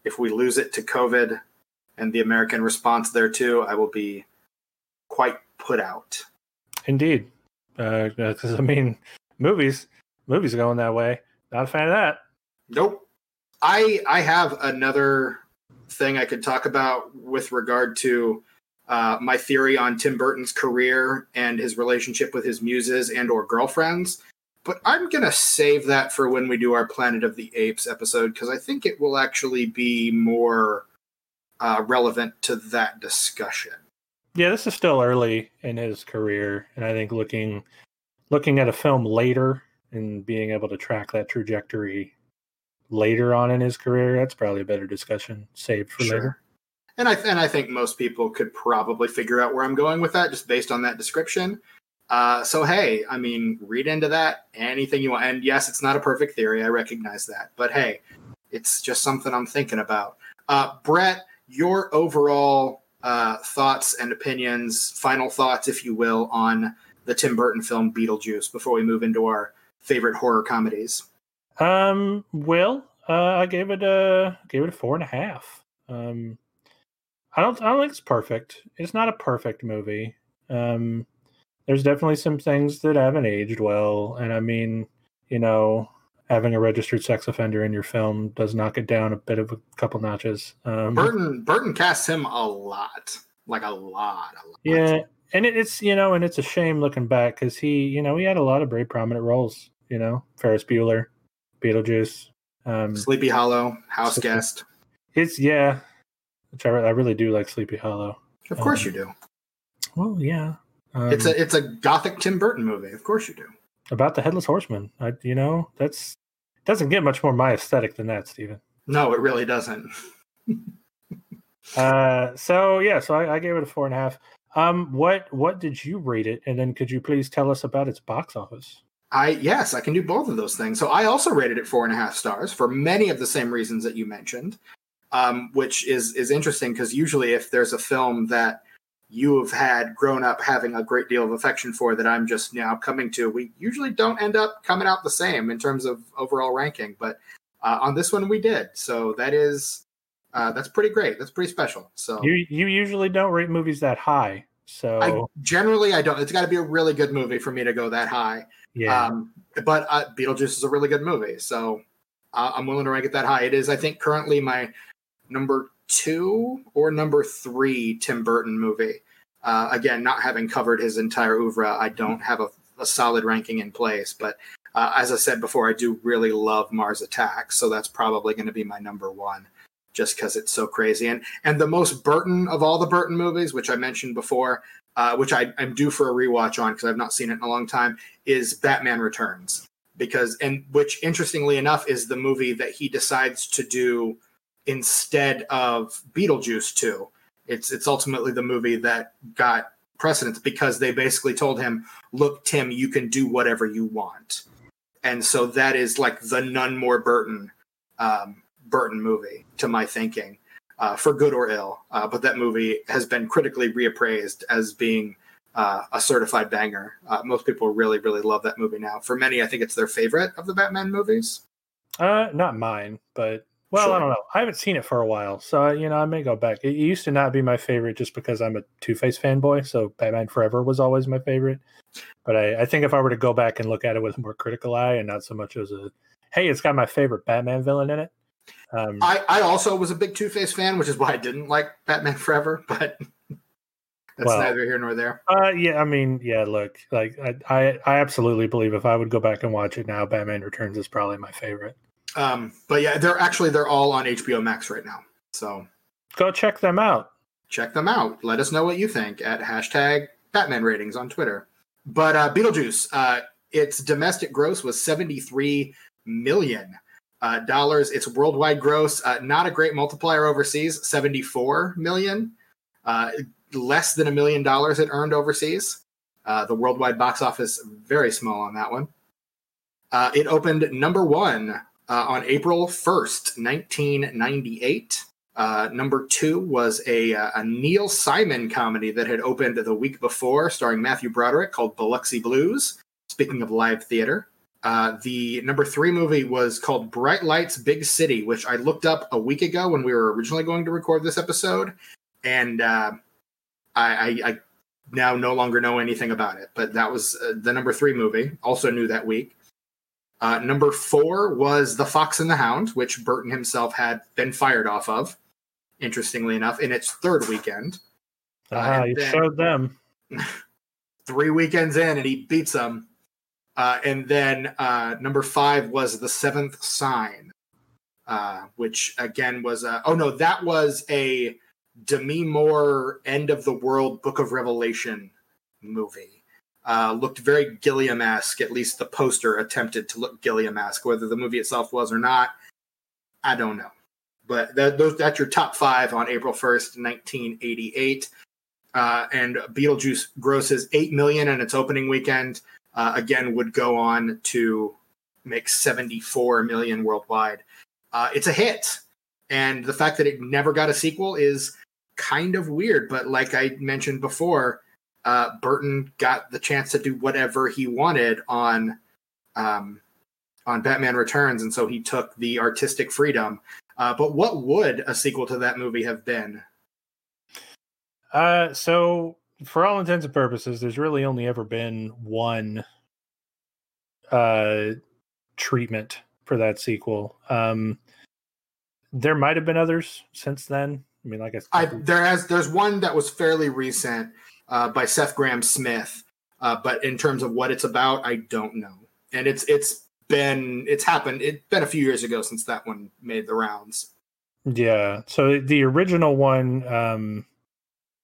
if we lose it to COVID and the American response there too, I will be quite put out. Indeed, [laughs] because uh, I mean, movies, movies going that way. Not a fan of that. Nope. I I have another thing I could talk about with regard to uh, my theory on Tim Burton's career and his relationship with his muses and or girlfriends. But I'm gonna save that for when we do our Planet of the Apes episode because I think it will actually be more uh, relevant to that discussion. Yeah, this is still early in his career, and I think looking looking at a film later and being able to track that trajectory later on in his career, that's probably a better discussion saved for sure. later. And I and I think most people could probably figure out where I'm going with that just based on that description. Uh, so hey, I mean, read into that anything you want. And yes, it's not a perfect theory. I recognize that, but hey, it's just something I'm thinking about. Uh, Brett, your overall uh, thoughts and opinions, final thoughts, if you will, on the Tim Burton film Beetlejuice before we move into our favorite horror comedies. Um, well, uh, I gave it a gave it a four and a half. Um, I don't I don't think it's perfect. It's not a perfect movie. Um, there's definitely some things that haven't aged well, and I mean, you know, having a registered sex offender in your film does knock it down a bit of a couple notches. Um, Burton Burton casts him a lot, like a lot, a lot. Yeah, and it, it's you know, and it's a shame looking back because he, you know, he had a lot of very prominent roles. You know, Ferris Bueller, Beetlejuice, um, Sleepy Hollow, House Sleepy. Guest. It's yeah, which I, I really do like Sleepy Hollow. Of course um, you do. Well, yeah. Um, it's a it's a gothic Tim Burton movie. Of course you do about the headless horseman. I, you know, that's doesn't get much more my aesthetic than that, Stephen. No, it really doesn't. uh, so yeah, so I, I, gave it a four and a half. Um, what what did you rate it? And then could you please tell us about its box office? I yes, I can do both of those things. So I also rated it four and a half stars for many of the same reasons that you mentioned, um, which is is interesting because usually if there's a film that you have had grown up having a great deal of affection for that I'm just now coming to. We usually don't end up coming out the same in terms of overall ranking, but uh, on this one we did. So that is uh, that's pretty great. That's pretty special. So you you usually don't rate movies that high. So I, generally I don't. It's got to be a really good movie for me to go that high. Yeah. Um, but uh, Beetlejuice is a really good movie. So Uh, I'm willing to rank it that high. It is, I think, currently my number two or number three Tim Burton movie. Uh, again, not having covered his entire oeuvre, I don't have a, a solid ranking in place. But uh, as I said before, I do really love Mars Attacks, so that's probably going to be my number one, just because it's so crazy. And and the most Burton of all the Burton movies, which I mentioned before, uh, which I, I'm due for a rewatch on because I've not seen it in a long time, is Batman Returns. Because and which interestingly enough is the movie that he decides to do instead of Beetlejuice 2 it's it's ultimately the movie that got precedence because they basically told him, "Look, Tim, you can do whatever you want," and so that is like the none more Burton um, Burton movie to my thinking, uh, for good or ill. Uh, but that movie has been critically reappraised as being uh, a certified banger. Uh, most people really really love that movie now. For many, I think it's their favorite of the Batman movies. Uh, not mine, but well, sure. I don't know. I haven't seen it for a while, so you know I may go back. It used to not be my favorite just because I'm a Two Face fanboy. So Batman Forever was always my favorite. But I, I, think if I were to go back and look at it with a more critical eye and not so much as a, hey, it's got my favorite Batman villain in it. Um, I, I also was a big Two Face fan, which is why I didn't like Batman Forever. [laughs] But that's well, neither here nor there. Uh, yeah, I mean, yeah. Look, like I, I, I absolutely believe if I would go back and watch it now, Batman Returns is probably my favorite. Um, but yeah, they're actually they're all on HBO Max right now. So go check them out. Check them out. Let us know what you think at hashtag Batman ratings on Twitter. But uh, Beetlejuice, uh, its domestic gross was seventy three million uh, dollars. Its worldwide gross, uh, not a great multiplier overseas, seventy four million. Uh, less than a million dollars it earned overseas. Uh, the worldwide box office very small on that one. Uh, it opened number one uh, on April 1st, 1998. Uh, number two was a, uh, a, Neil Simon comedy that had opened the week before, starring Matthew Broderick, called Biloxi Blues. Speaking of live theater, uh, the number three movie was called Bright Lights Big City, which I looked up a week ago when we were originally going to record this episode, and uh, I, I, I, now no longer know anything about it. But that was uh, the number three movie. Also new that week. Uh, number four was The Fox and the Hound, which Burton himself had been fired off of, interestingly enough, in its third weekend. Ah, uh, you showed them. [laughs] three weekends in, and he beats them. Uh, and then uh, number five was The Seventh Sign, uh, which again was a, oh no, that was a Demi Moore end of the world Book of Revelation movie uh, looked very Gilliam-esque. At least the poster attempted to look Gilliam-esque. Whether the movie itself was or not, I don't know. But that, those, that's your top five on April first, nineteen eighty-eight. Uh, and Beetlejuice grosses eight million in its opening weekend. Uh, again, would go on to make seventy-four million worldwide. Uh, it's a hit, and the fact that it never got a sequel is kind of weird. But like I mentioned before, uh, Burton got the chance to do whatever he wanted on um, on Batman Returns, and so he took the artistic freedom. Uh, but what would a sequel to that movie have been? Uh, so for all intents and purposes, there's really only ever been one uh, treatment for that sequel. Um, there might have been others since then. I mean, like I, I there has there's one that was fairly recent uh, by Seth Grahame-Smith. Uh, but in terms of what it's about, I don't know. And it's it's been it's happened. It's been a few years ago since that one made the rounds. Yeah. So the original one um,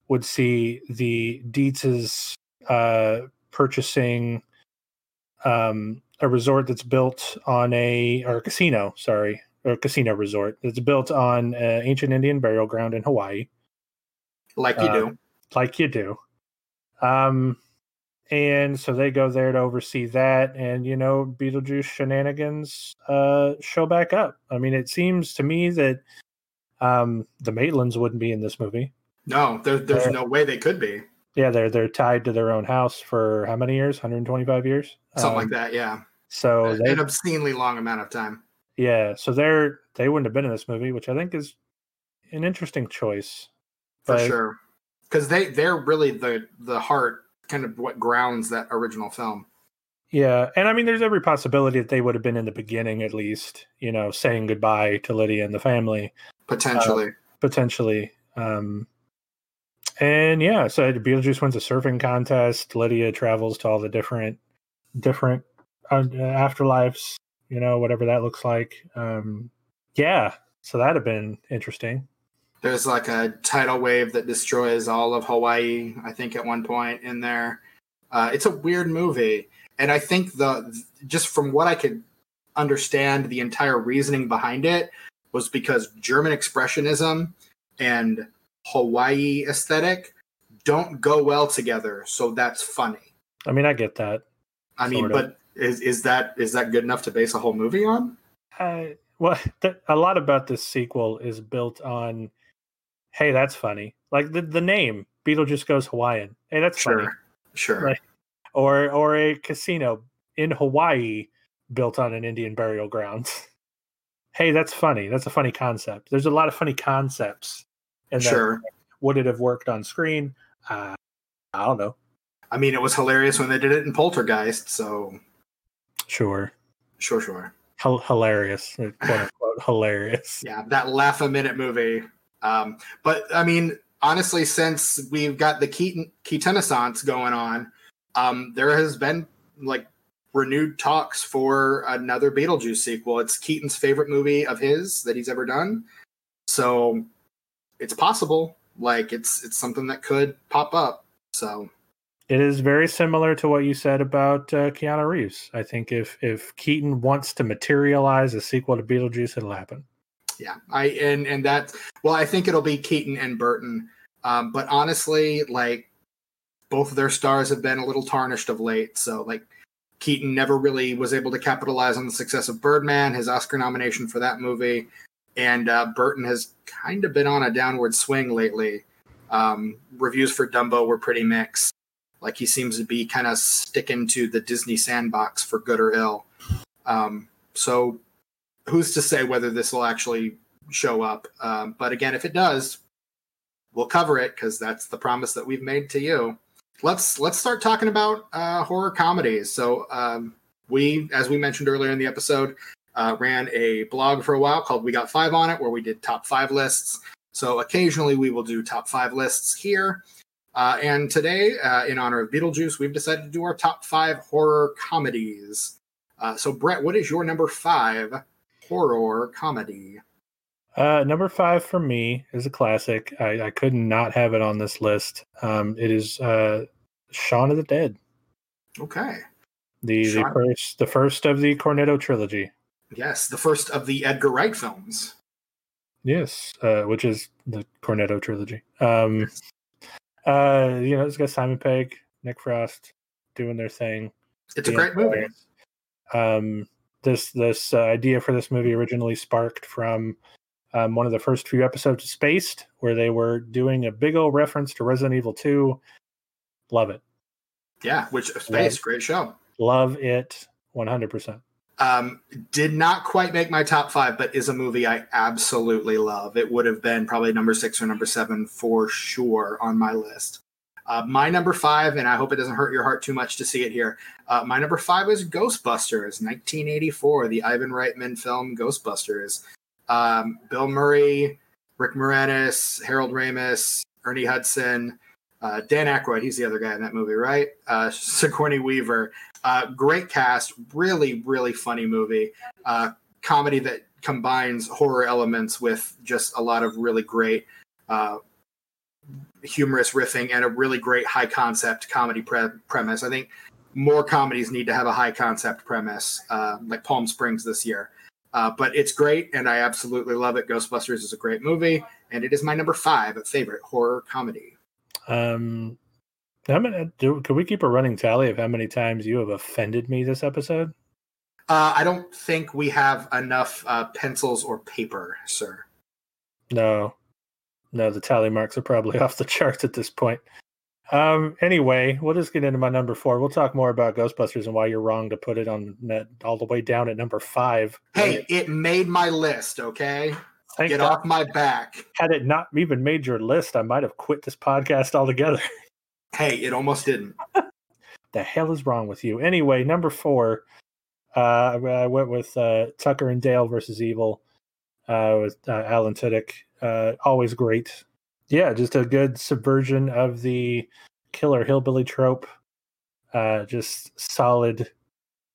would see the Deetz's uh, purchasing um, a resort that's built on a or a casino, sorry, or a casino resort that's built on an ancient Indian burial ground in Hawaii. Like you uh, do. Like you do. Um, and so they go there to oversee that, and you know, Beetlejuice shenanigans uh, show back up. I mean, it seems to me that um, the Maitlands wouldn't be in this movie. No, there, there's they're, no way they could be. Yeah, they're they're tied to their own house for how many years? 125 years, something um, like that. Yeah. So they, an obscenely long amount of time. Yeah, so they're they wouldn't have been in this movie, which I think is an interesting choice. For but, sure because they they're really the the heart kind of what grounds that original film. Yeah, and I mean, there's every possibility that they would have been in the beginning, at least, you know, saying goodbye to Lydia and the family, potentially. Uh, potentially. Um, and yeah, so Beetlejuice wins a surfing contest. Lydia travels to all the different, different uh, afterlives. You know, whatever that looks like. Um, yeah, so that'd have been interesting. There's like a tidal wave that destroys all of Hawaii. I think at one point in there. Uh, it's a weird movie, and I think the just from what I could understand, the entire reasoning behind it was because German expressionism and Hawaii aesthetic don't go well together. So that's funny. I mean, I get that. I mean, of. but is is that is that good enough to base a whole movie on? Uh, well, [laughs] th- a lot about this sequel is built on, hey, that's funny. Like the the name Beetlejuice goes Hawaiian. Hey, that's sure. funny. Sure. Right? Or or a casino in Hawaii built on an Indian burial ground. [laughs] hey, that's funny. That's a funny concept. There's a lot of funny concepts. And sure. Would it have worked on screen? Uh, I don't know. I mean, it was hilarious when they did it in Poltergeist. So, sure, sure, sure. H- hilarious, quote unquote, hilarious. Yeah, that laugh a minute movie. Um, but I mean, honestly, since we've got the Keaton Keatonaissance going on, um, there has been like renewed talks for another Beetlejuice sequel. It's Keaton's favorite movie of his that he's ever done, so it's possible. Like it's it's something that could pop up. So it is very similar to what you said about uh, Keanu Reeves. I think if if Keaton wants to materialize a sequel to Beetlejuice, it'll happen yeah i and and that well i think it'll be keaton and burton. Um, but honestly like both of their stars have been a little tarnished of late. So like keaton never really was able to capitalize on the success of birdman his oscar nomination for that movie. And uh, burton has kind of been on a downward swing lately. Um, reviews for dumbo were pretty mixed. Like he seems to be kind of sticking to the disney sandbox for good or ill. Um, so who's to say whether this will actually show up? Um, but again, if it does, we'll cover it because that's the promise that we've made to you. Let's let's start talking about uh, horror comedies. So um, we, as we mentioned earlier in the episode, uh, ran a blog for a while called "We Got Five on It," where we did top five lists. So occasionally we will do top five lists here. Uh, and today, uh, in honor of Beetlejuice, we've decided to do our top five horror comedies. Uh, so, Brett, what is your number five horror comedy? Uh, number five for me is a classic. I, I could not have it on this list. Um, it is uh, Shaun of the Dead. Okay. The Shaun- the first the first of the Cornetto trilogy. Yes, the first of the Edgar Wright films. Yes, uh, which is the Cornetto trilogy. Um, uh, you know, it's got Simon Pegg, Nick Frost doing their thing. It's a great movie. Um, this this uh, idea for this movie originally sparked from um, one of the first few episodes of Spaced, where they were doing a big old reference to Resident Evil 2. Love it. Yeah, which Space, love, great show. Love it 100%. Um, did not quite make my top five, but is a movie I absolutely love. It would have been probably number six or number seven for sure on my list. Uh, my number five, and I hope it doesn't hurt your heart too much to see it here. Uh, my number five is Ghostbusters, 1984, the Ivan Reitman film Ghostbusters. Um, Bill Murray, Rick Moranis, Harold Ramis, Ernie Hudson, uh, Dan Aykroyd, he's the other guy in that movie, right? Uh, [laughs] Sigourney Weaver. Uh, great cast, really, really funny movie. Uh, comedy that combines horror elements with just a lot of really great humorous riffing and a really great high concept comedy pre- premise. I think more comedies need to have a high concept premise, uh, like Palm Springs this year. Uh, but it's great, and I absolutely love it. Ghostbusters is a great movie, and it is my number five favorite horror comedy. Um, how many? Do, could we keep a running tally of how many times you have offended me this episode? Uh, I don't think we have enough uh, pencils or paper, sir. No, no, the tally marks are probably [laughs] off the charts at this point. Um, anyway, we'll just get into my number four. We'll talk more about Ghostbusters and why you're wrong to put it on net all the way down at number five. Hey, it made my list, okay? Thank get God. off my back. Had it not even made your list, I might have quit this podcast altogether. [laughs] Hey, it almost didn't. the hell is wrong with you? Anyway, number four, uh, I went with uh, Tucker and Dale versus Evil uh, with uh, Alan Tudyk. Uh, always great. Yeah, just a good subversion of the killer hillbilly trope. Uh, just solid,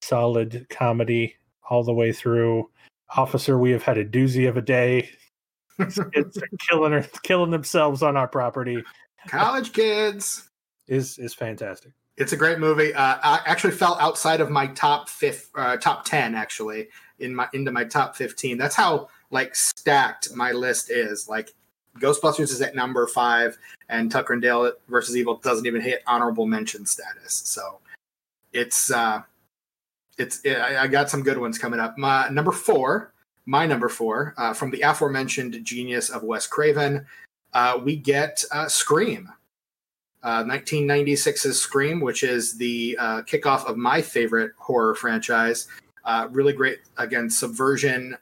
solid comedy all the way through. Officer, we have had a doozy of a day. it's [laughs] killing killing themselves on our property. College kids is is fantastic. It's a great movie. Uh, I actually fell outside of my top fifth, uh, top ten actually in my into my top fifteen. That's how like stacked my list is. Like Ghostbusters is at number five, and Tucker and Dale versus Evil doesn't even hit honorable mention status. So it's uh, it's it, I got some good ones coming up. My number four, my number four, uh, from the aforementioned genius of Wes Craven, uh, we get uh, Scream. 1996's uh, Scream, which is the uh, kickoff of my favorite horror franchise. Uh, really great, again, subversion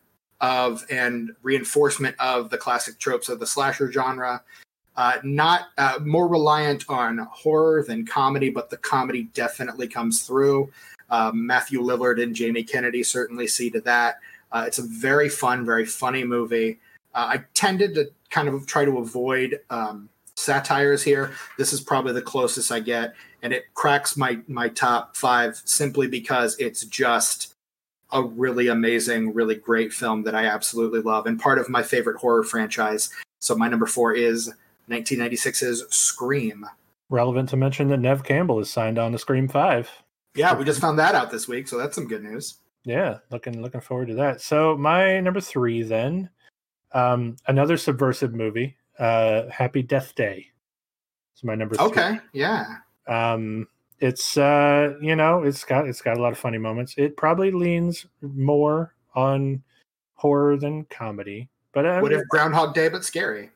of and reinforcement of the classic tropes of the slasher genre. Uh, not uh, more reliant on horror than comedy, but the comedy definitely comes through. Um, Matthew Lillard and Jamie Kennedy certainly see to that. Uh, it's a very fun, very funny movie. I tended to kind of try to avoid um, satires here. This is probably the closest I get, and it cracks my my top five simply because it's just a really amazing, really great film that I absolutely love, and part of my favorite horror franchise. So my number four is 1996's Scream. Relevant to mention that Neve Campbell is signed on to Scream Five. Yeah, we just found that out this week, so that's some good news. Yeah, looking looking forward to that. So my number three then, um, another subversive movie uh, Happy Death Day. It's my number. Three. Okay, yeah. Um, it's uh, you know, it's got it's got a lot of funny moments. It probably leans more on horror than comedy. But uh, what if Groundhog Day but scary?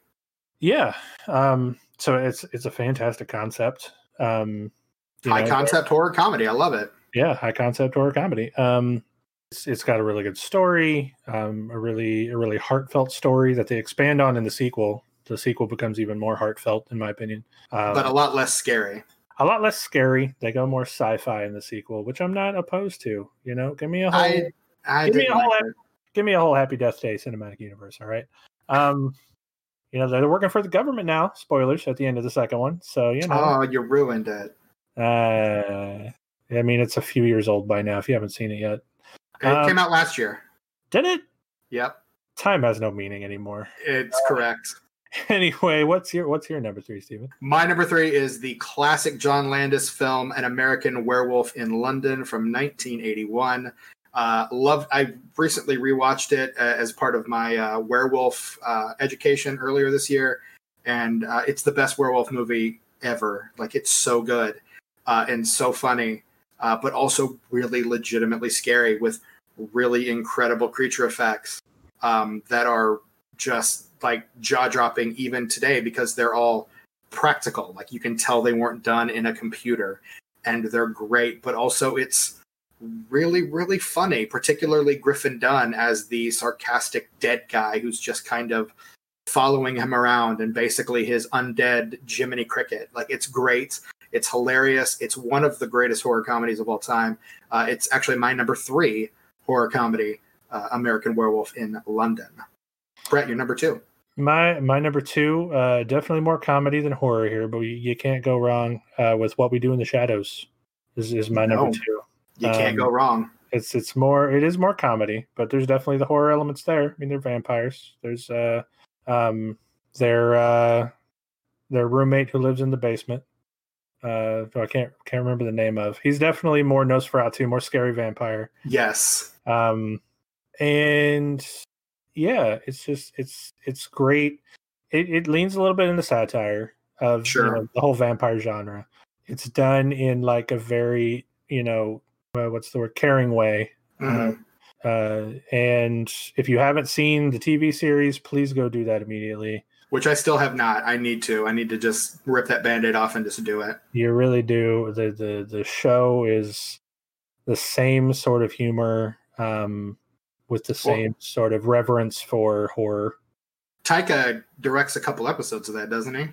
Yeah. Um, so it's it's a fantastic concept. Um, high know, concept horror comedy. I love it. Yeah, high concept horror comedy. Um, it's, it's got a really good story, um, a really a really heartfelt story that they expand on in the sequel the sequel becomes even more heartfelt, in my opinion. Um, but a lot less scary. A lot less scary. They go more sci-fi in the sequel, which I'm not opposed to. You know, give me a whole, I, I give me a whole, happy, give me a whole Happy Death Day cinematic universe. All right. Um, you know they're working for the government now. Spoilers at the end of the second one, so you know. Oh, you ruined it. Uh, I mean, it's a few years old by now. If you haven't seen it yet, it um, came out last year. Did it? Yep. Time has no meaning anymore. It's uh, correct. [laughs] Anyway, what's your what's your number three, Stephen? My number three is the classic John Landis film, An American Werewolf in London from 1981. Uh, love. I recently rewatched it uh, as part of my uh, werewolf uh, education earlier this year, and uh, it's the best werewolf movie ever. Like it's so good uh, and so funny, but also really legitimately scary with really incredible creature effects um, that are just like jaw dropping even today because they're all practical. Like you can tell they weren't done in a computer and they're great, but also it's really, really funny, particularly Griffin Dunne as the sarcastic dead guy who's just kind of following him around and basically his undead Jiminy Cricket. Like it's great. It's hilarious. It's one of the greatest horror comedies of all time. Uh, it's actually my number three horror comedy, uh, American Werewolf in London. Brett, your number two. My my number two, uh, definitely more comedy than horror here, but you, you can't go wrong uh, with what we do in the shadows. Is is my no, number two? You can't um, go wrong. It's it's more it is more comedy, but there's definitely the horror elements there. I mean, they're vampires. There's uh um their uh their roommate who lives in the basement. Uh, I can't can't remember the name of. He's definitely more Nosferatu, more scary vampire. Yes. Um, and yeah, it's just it's it's great. It, it leans a little bit into the satire of sure. you know, the whole vampire genre. It's done in like a very you know uh, what's the word caring way. Mm-hmm. Uh, uh, and if you haven't seen the TV series, please go do that immediately. Which I still have not. I need to. I need to just rip that band-aid off and just do it. You really do. The the the show is the same sort of humor. Um, with the same well, sort of reverence for horror. Taika directs a couple episodes of that, doesn't he?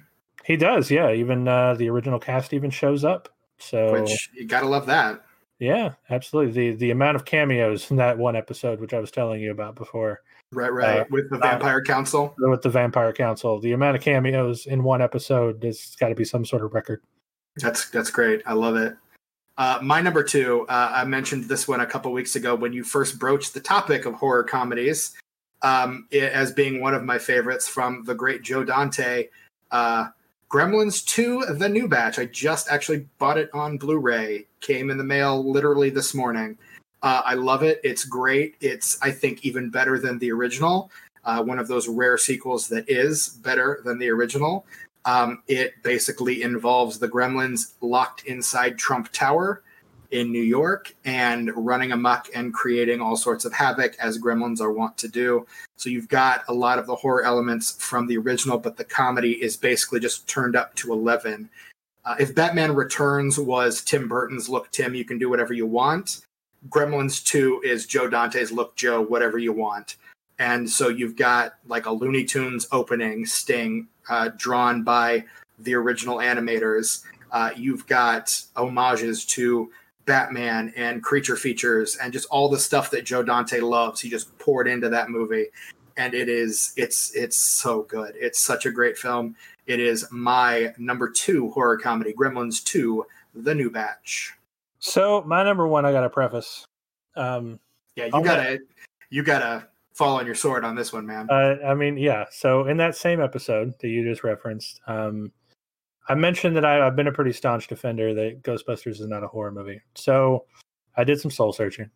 He does, yeah. Even uh, the original cast even shows up. So Which you gotta love that. yeah, absolutely. The the amount of cameos in that one episode, which I was telling you about before, Right, right. Uh, With the Vampire Council. with the Vampire Council, the amount of cameos in one episode has got to be some sort of record. That's that's great. I love it. Uh, my number two, uh, I mentioned this one a couple weeks ago when you first broached the topic of horror comedies um, as being one of my favorites from the great Joe Dante. Uh, Gremlins 2, the new batch. I just actually bought it on Blu ray. Came in the mail literally this morning. Uh, I love it. It's great. It's, I think, even better than the original. Uh, one of those rare sequels that is better than the original. Um, it basically involves the gremlins locked inside Trump Tower in New York and running amok and creating all sorts of havoc as gremlins are wont to do. So you've got a lot of the horror elements from the original, but the comedy is basically just turned up to 11. Uh, if Batman Returns was Tim Burton's Look Tim, you can do whatever you want. Gremlins 2 is Joe Dante's Look Joe, whatever you want. And so you've got like a Looney Tunes opening sting uh, drawn by the original animators. Uh, you've got homages to Batman and creature features and just all the stuff that Joe Dante loves. He just poured into that movie, and it is it's it's so good. It's such a great film. It is my number two horror comedy, Gremlins Two: The New Batch. So my number one, I got to preface. Um, Yeah, you Okay. gotta you gotta fall on your sword on this one, man. Uh, I mean, yeah. So in that same episode that you just referenced, um, I mentioned that I, I've been a pretty staunch defender that Ghostbusters is not a horror movie. So I did some soul searching.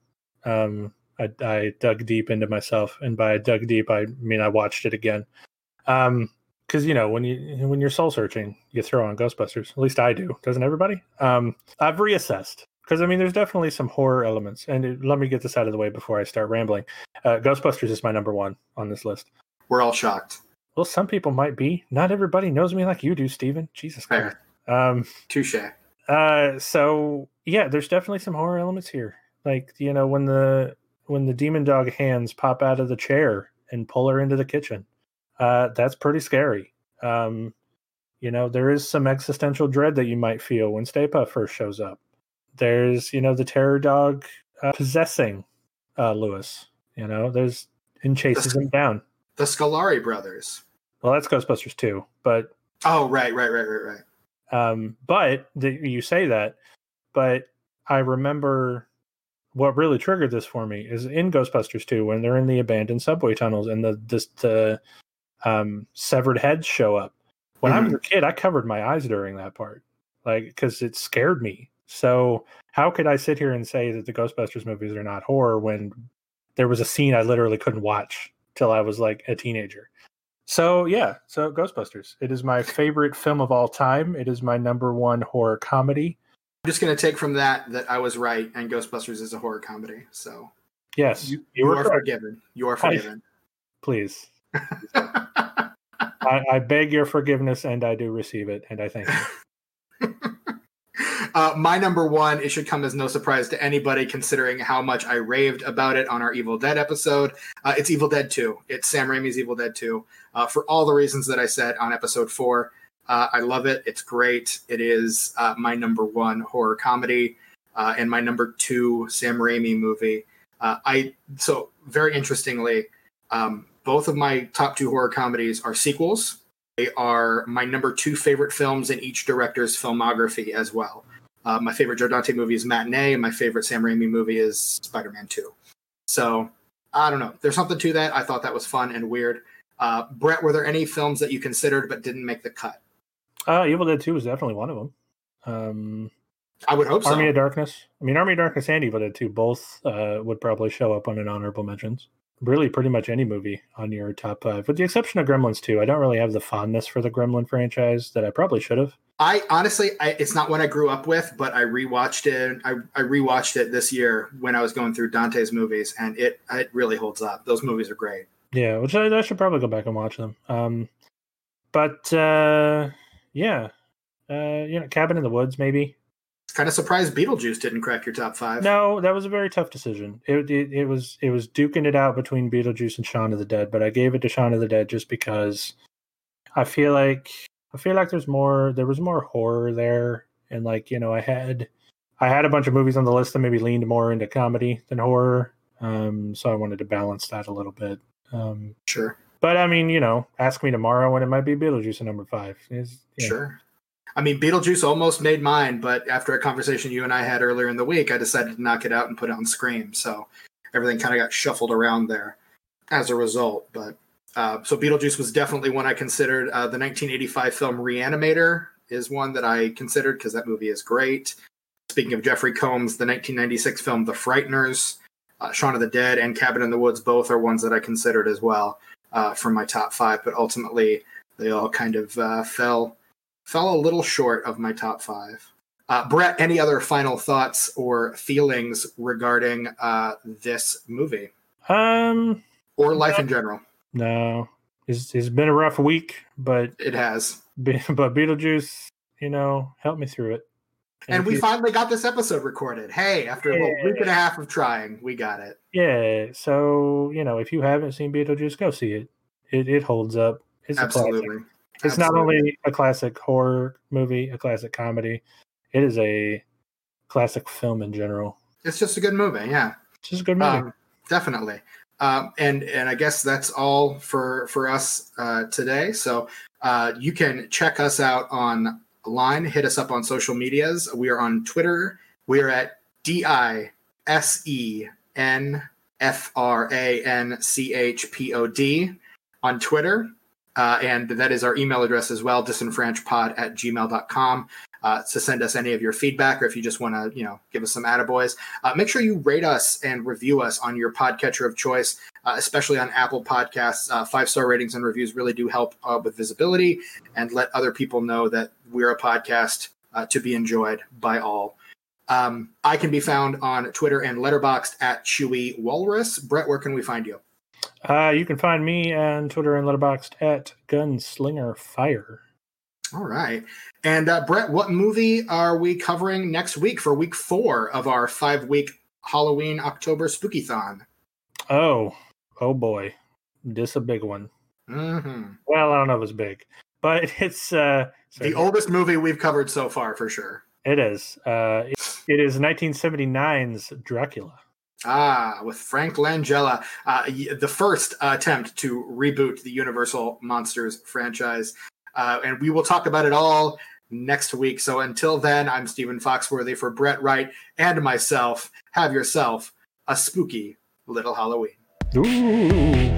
Um, I, I dug deep into myself, and by dug deep, I mean I watched it again. Um, because you know when you when you're soul searching, you throw on Ghostbusters. At least I do. Doesn't everybody? Um, I've reassessed because I mean there's definitely some horror elements, and it, let me get this out of the way before I start rambling. Uh, Ghostbusters is my number one on this list. We're all shocked. Well, some people might be. Not everybody knows me like you do, Steven. Jesus Christ. Um, Touche. uh, so yeah, there's definitely some horror elements here. Like you know when the when the demon dog hands pop out of the chair and pull her into the kitchen, uh, that's pretty scary. Um, you know there is some existential dread that you might feel when Stay Puft first shows up. There's you know the terror dog uh, possessing uh, Lewis. You know there's and chases him down. The Scoleri brothers. Well, that's Ghostbusters too, but Oh, right, right, right, right, right. Um, but the, you say that, but I remember what really triggered this for me is in Ghostbusters 2 when they're in the abandoned subway tunnels and the this, the um, severed heads show up. When I was a kid, I covered my eyes during that part, like because it scared me. So how could I sit here and say that the Ghostbusters movies are not horror when there was a scene I literally couldn't watch till I was like a teenager? So yeah, so Ghostbusters. It is my favorite film of all time. It is my number one horror comedy. I'm just gonna take from that that I was right, and Ghostbusters is a horror comedy. So Yes, you, you you are correct. forgiven. You are I- forgiven. please. [laughs] I, I beg your forgiveness, and I do receive it, and I thank you. [laughs] uh, my number one, it should come as no surprise to anybody considering how much I raved about it on our Evil Dead episode. Uh, it's Evil Dead 2. It's Sam Raimi's Evil Dead 2. Uh, for all the reasons that I said on episode four, uh, I love it. It's great. It is uh, my number one horror comedy uh, and my number two Sam Raimi movie. I so very interestingly, um, both of my top two horror comedies are sequels. They are my number two favorite films in each director's filmography as well. Uh, my favorite Joe Dante movie is Matinee, and my favorite Sam Raimi movie is Spider Man 2. So I don't know. There's something to that. I thought that was fun and weird. Uh, Brett, were there any films that you considered but didn't make the cut? Uh, Evil Dead Two was definitely one of them. Um, I would hope so. Army of Darkness. I mean, Army of Darkness and Evil Dead Two both uh, would probably show up on an honorable mentions. Really, pretty much any movie on your top five, with the exception of Gremlins Two. I don't really have the fondness for the Gremlin franchise that I probably should have. I honestly, I, it's not what I grew up with, but I rewatched it. I, I rewatched it this year when I was going through Dante's movies, and it it really holds up. Those movies are great. Yeah, which I, I should probably go back and watch them. Um, but uh, yeah, uh, you know, Cabin in the Woods, maybe. Kind of surprised Beetlejuice didn't crack your top five. No, that was a very tough decision. It, it it was it was duking it out between Beetlejuice and Shaun of the Dead, but I gave it to Shaun of the Dead just because I feel like I feel like there's more there was more horror there and like you know, I had I had a bunch of movies on the list that maybe leaned more into comedy than horror, um, so I wanted to balance that a little bit. Um, Sure. but I mean, you know, ask me tomorrow when it might be Beetlejuice at number five. Is yeah. Sure. I mean, Beetlejuice almost made mine, but after a conversation you and I had earlier in the week, I decided to knock it out and put it on Scream. So everything kind of got shuffled around there as a result. But uh, so Beetlejuice was definitely one I considered. Uh, the 1985 film Reanimator is one that I considered because that movie is great. Speaking of Jeffrey Combs, the 1996 film The Frighteners, uh, Shaun of the Dead, and Cabin in the Woods both are ones that I considered as well uh, from my top five. But ultimately, they all kind of uh, fell fell a little short of my top five. Uh, Brett, any other final thoughts or feelings regarding uh, this movie Um, or life in general? no, it's it's been a rough week, but It has. [laughs] Be- but Beetlejuice, you know, helped me through it. And if we you- finally got this episode recorded. Hey, after a week and a half of trying, we got it. yeah. So you know, if you haven't seen Beetlejuice, go see it. It it holds up. It's a classic. Absolutely. It's not only a classic horror movie, a classic comedy. It is a classic film in general. It's just a good movie. Yeah. It's just a good movie. Um, definitely. Um, and and I guess that's all for for us uh, today. So uh, you can check us out online. Hit us up on social medias. We are on Twitter. We are at D I S E N F R A N C H P O D on Twitter. Uh, and that is our email address as well, disenfranchpod at gmail.com. Uh, to send us any of your feedback or if you just want to, you know, give us some attaboys. Uh, make sure you rate us and review us on your podcatcher of choice, uh, especially on Apple Podcasts. Uh, Five star ratings and reviews really do help uh, with visibility and let other people know that we're a podcast uh, to be enjoyed by all. Um, I can be found on Twitter and Letterboxd at Chewy Walrus. Brett, where can we find you? Uh, you can find me on Twitter and Letterboxd at Gunslinger Fire. All right. And uh, Brett, what movie are we covering next week for week four of our five week Halloween October Spookython? Oh, oh boy, this a big one. hmm Well, I don't know if it's big, but [laughs] it's uh, The oldest movie we've covered so far, for sure. It is. Uh, it, it is 1979's Dracula. Ah, with Frank Langella, uh, the first attempt to reboot the Universal Monsters franchise. Uh, and we will talk about it all next week. So until then, I'm Stephen Foxworthy for Brett Wright and myself. Have yourself a spooky little Halloween. Ooh.